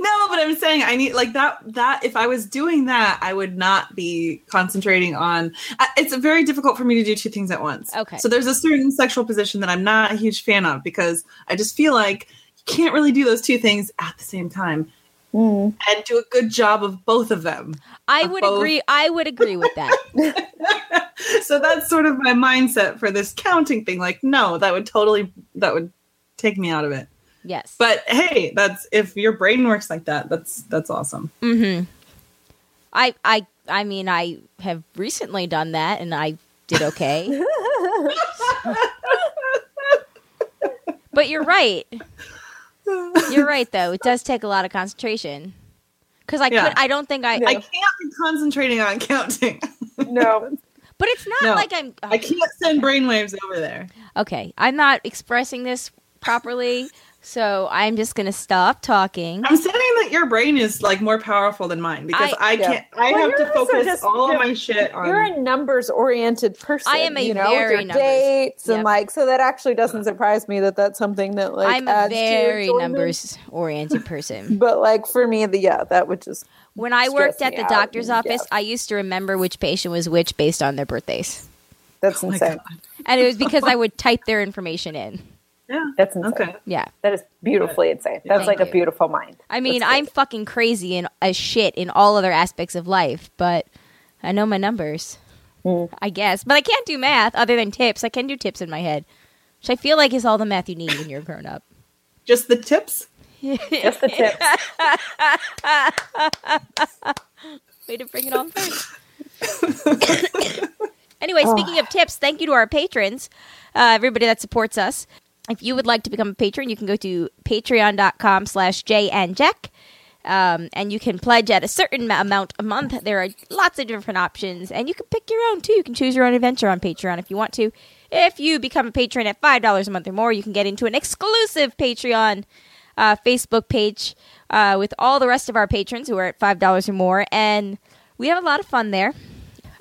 No, but I'm saying I need like that. That if I was doing that, I would not be concentrating on. It's very difficult for me to do two things at once. Okay. So there's a certain sexual position that I'm not a huge fan of because I just feel like you can't really do those two things at the same time Mm. and do a good job of both of them. I Of would both. agree. I would agree with that. so that's sort of my mindset for this counting thing. Like, no, that would totally that would take me out of it. Yes. But hey, that's if your brain works like that, that's that's awesome. Mm-hmm. I I I mean I have recently done that and I did okay. but you're right. You're right though. It does take a lot of concentration. Cuz I Yeah. could I don't think I, I I can't be concentrating on counting. No. But it's not No, like I'm. I can't send brainwaves over there. Okay, I'm not expressing this properly, so I'm just gonna stop talking. I'm saying that your brain is like more powerful than mine because I- I, can't. I Well, have to focus just- all of my shit on. You're a numbers oriented person. I am a you know, very with your numbers- dates Yep. and like so that actually doesn't surprise me that that's something that like I'm a adds to very numbers oriented person. But like for me, the yeah, that would just When I worked at the doctor's yeah. office, I used to remember which patient was which based on their birthdays. that's Oh insane. And it was because I would type their information in. Yeah. That's insane. Okay. Yeah. That is beautifully insane. That's Thank like you. a beautiful mind. I mean, I'm fucking crazy and as shit in all other aspects of life, but I know my numbers. Mm. I guess. But I can't do math other than tips. I can do tips in my head, which I feel like is all the math you need when you're grown up. Just the tips. just the tips. Way to bring it on first. anyway, speaking of tips, thank you to our patrons, uh, everybody that supports us. If you would like to become a patron, you can go to patreon.com slash jayandjack. Um, and you can pledge at a certain amount a month. There are lots of different options, and you can pick your own too. You can choose your own adventure on Patreon if you want to. If you become a patron at five dollars a month or more, you can get into an exclusive Patreon uh, Facebook page uh, with all the rest of our patrons who are at five dollars or more, and we have a lot of fun there.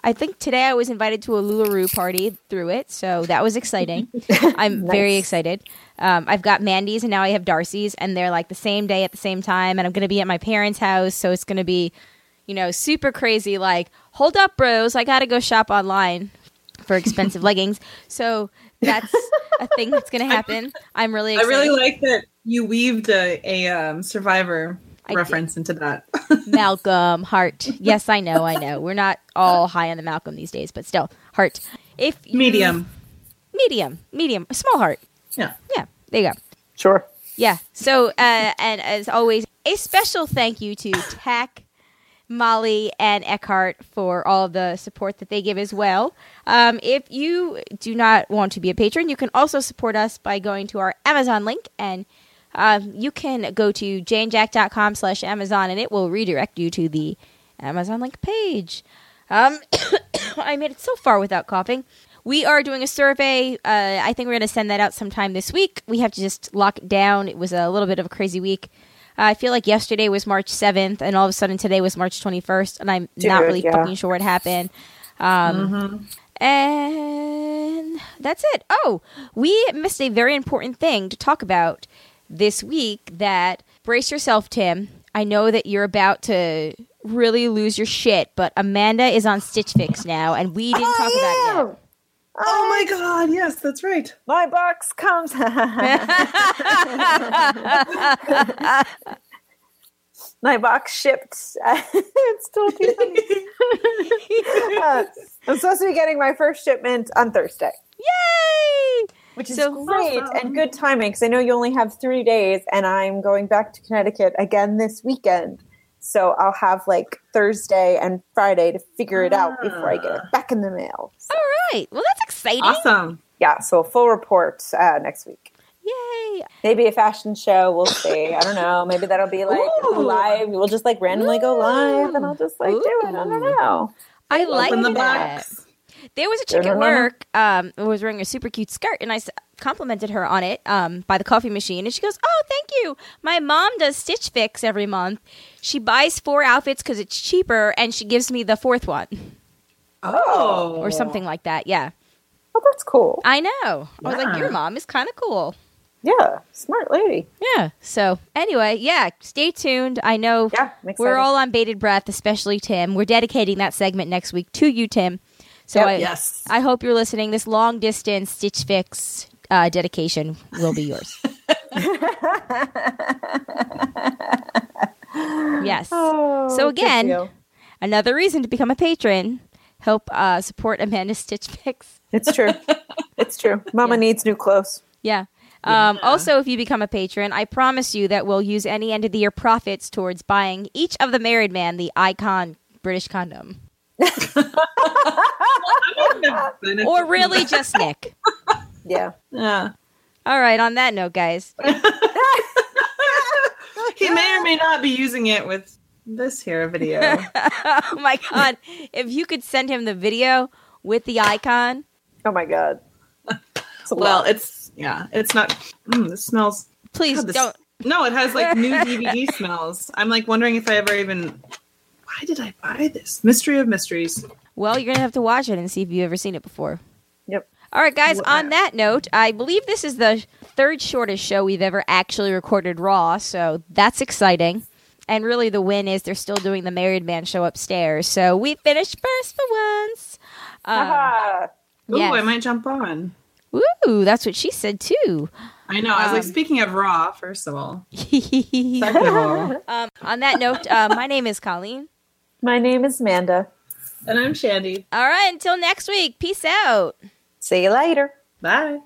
I think today I was invited to a LuLaRoe party through it, so that was exciting. I'm very excited. Um, I've got Mandy's and now I have Darcy's, and they're like the same day at the same time. And I'm going to be at my parents' house, so it's going to be, you know, super crazy. Like, hold up, bros! I got to go shop online for expensive leggings. So that's a thing that's going to happen. I'm really I really like that you weaved a, a um, survivor I reference into that. Malcolm Hart. Yes, I know, I know. We're not all high on the Malcolm these days, but still, Hart. If you- Medium. medium, medium, a small heart. Yeah. Yeah, there you go. Sure. Yeah. So, uh, and as always, a special thank you to Tack, Molly, and Eckhart for all the support that they give as well. Um, if you do not want to be a patron, you can also support us by going to our Amazon link and um, you can go to jayandjack.com slash Amazon and it will redirect you to the Amazon link page. Um, I made it so far without coughing. We are doing a survey. Uh, I think we're going to send that out sometime this week. We have to just lock it down. It was a little bit of a crazy week. I feel like yesterday was March 7th, and all of a sudden today was March 21st, and I'm not really yeah. fucking sure what happened. Um, And that's it. Oh, we missed a very important thing to talk about this week that brace yourself, Tim. I know that you're about to really lose your shit, but Amanda is on Stitch Fix now, and we didn't talk about it yet. Oh my god, yes, that's right. My box comes. My box shipped. it's still too funny. Uh, I'm supposed to be getting my first shipment on Thursday, Yay! Which is So- great and good timing because I know you only have three days, and I'm going back to Connecticut again this weekend. So I'll have like Thursday and Friday to figure it out before I get it back in the mail. So, All right. Well, that's exciting. Awesome. yeah, so a full report uh, next week. Yay! Maybe a fashion show. We'll see. I don't know. Maybe that'll be like Ooh. live. We'll just like randomly go live, and I'll just like do it. I don't know. I like Open the that. box. There was a chick at work um, who was wearing a super cute skirt, and I s- complimented her on it um, by the coffee machine. And she goes, "Oh, thank you. My mom does Stitch Fix every month. She buys four outfits because it's cheaper, and she gives me the fourth one Oh. or something like that." Yeah, Oh, that's cool. I know. I was like, "Your mom is kind of cool." Yeah, smart lady. Yeah. So anyway, yeah, stay tuned. I know Yeah, we're all on bated breath, especially Tim. We're dedicating that segment next week to you, Tim. So Yep. I, Yes. I hope you're listening. This long distance Stitch Fix uh, dedication will be yours. yes. Oh, So again- Another reason to become a patron. Help uh, support Amanda Stitch Fix. it's true. it's true. Mama Yeah. needs new clothes. Yeah. Um, Yeah. Also, if you become a patron, I promise you that we'll use any end of the year profits towards buying each of the married man the icon British condom. Or really just Nick. Yeah. Yeah. All right, on that note, guys. He may or may not be using it with this here video. oh my god! If you could send him the video with the icon, Oh my god. It's well, lot. it's yeah, it's not. Mm, it smells. please God, this- don't. No, it has like new DVD smells. I'm like wondering if I ever even. Why did I buy this? Mystery of mysteries. Well, you're gonna have to watch it and see if you've ever seen it before. Yep. All right, guys. On that note, I believe this is the third shortest show we've ever actually recorded raw, so that's exciting. And really, the win is they're still doing the Married Man show upstairs, so we finished first for once. Um. Ooh, Yes. I might jump on. Ooh, that's what she said too. I know. I was like, Um, speaking of Raw, first of all. Second of all. um, on that note, uh, my name is Colleen. My name is Amanda. And I'm Shandy. All right, until next week. Peace out. See you later. Bye.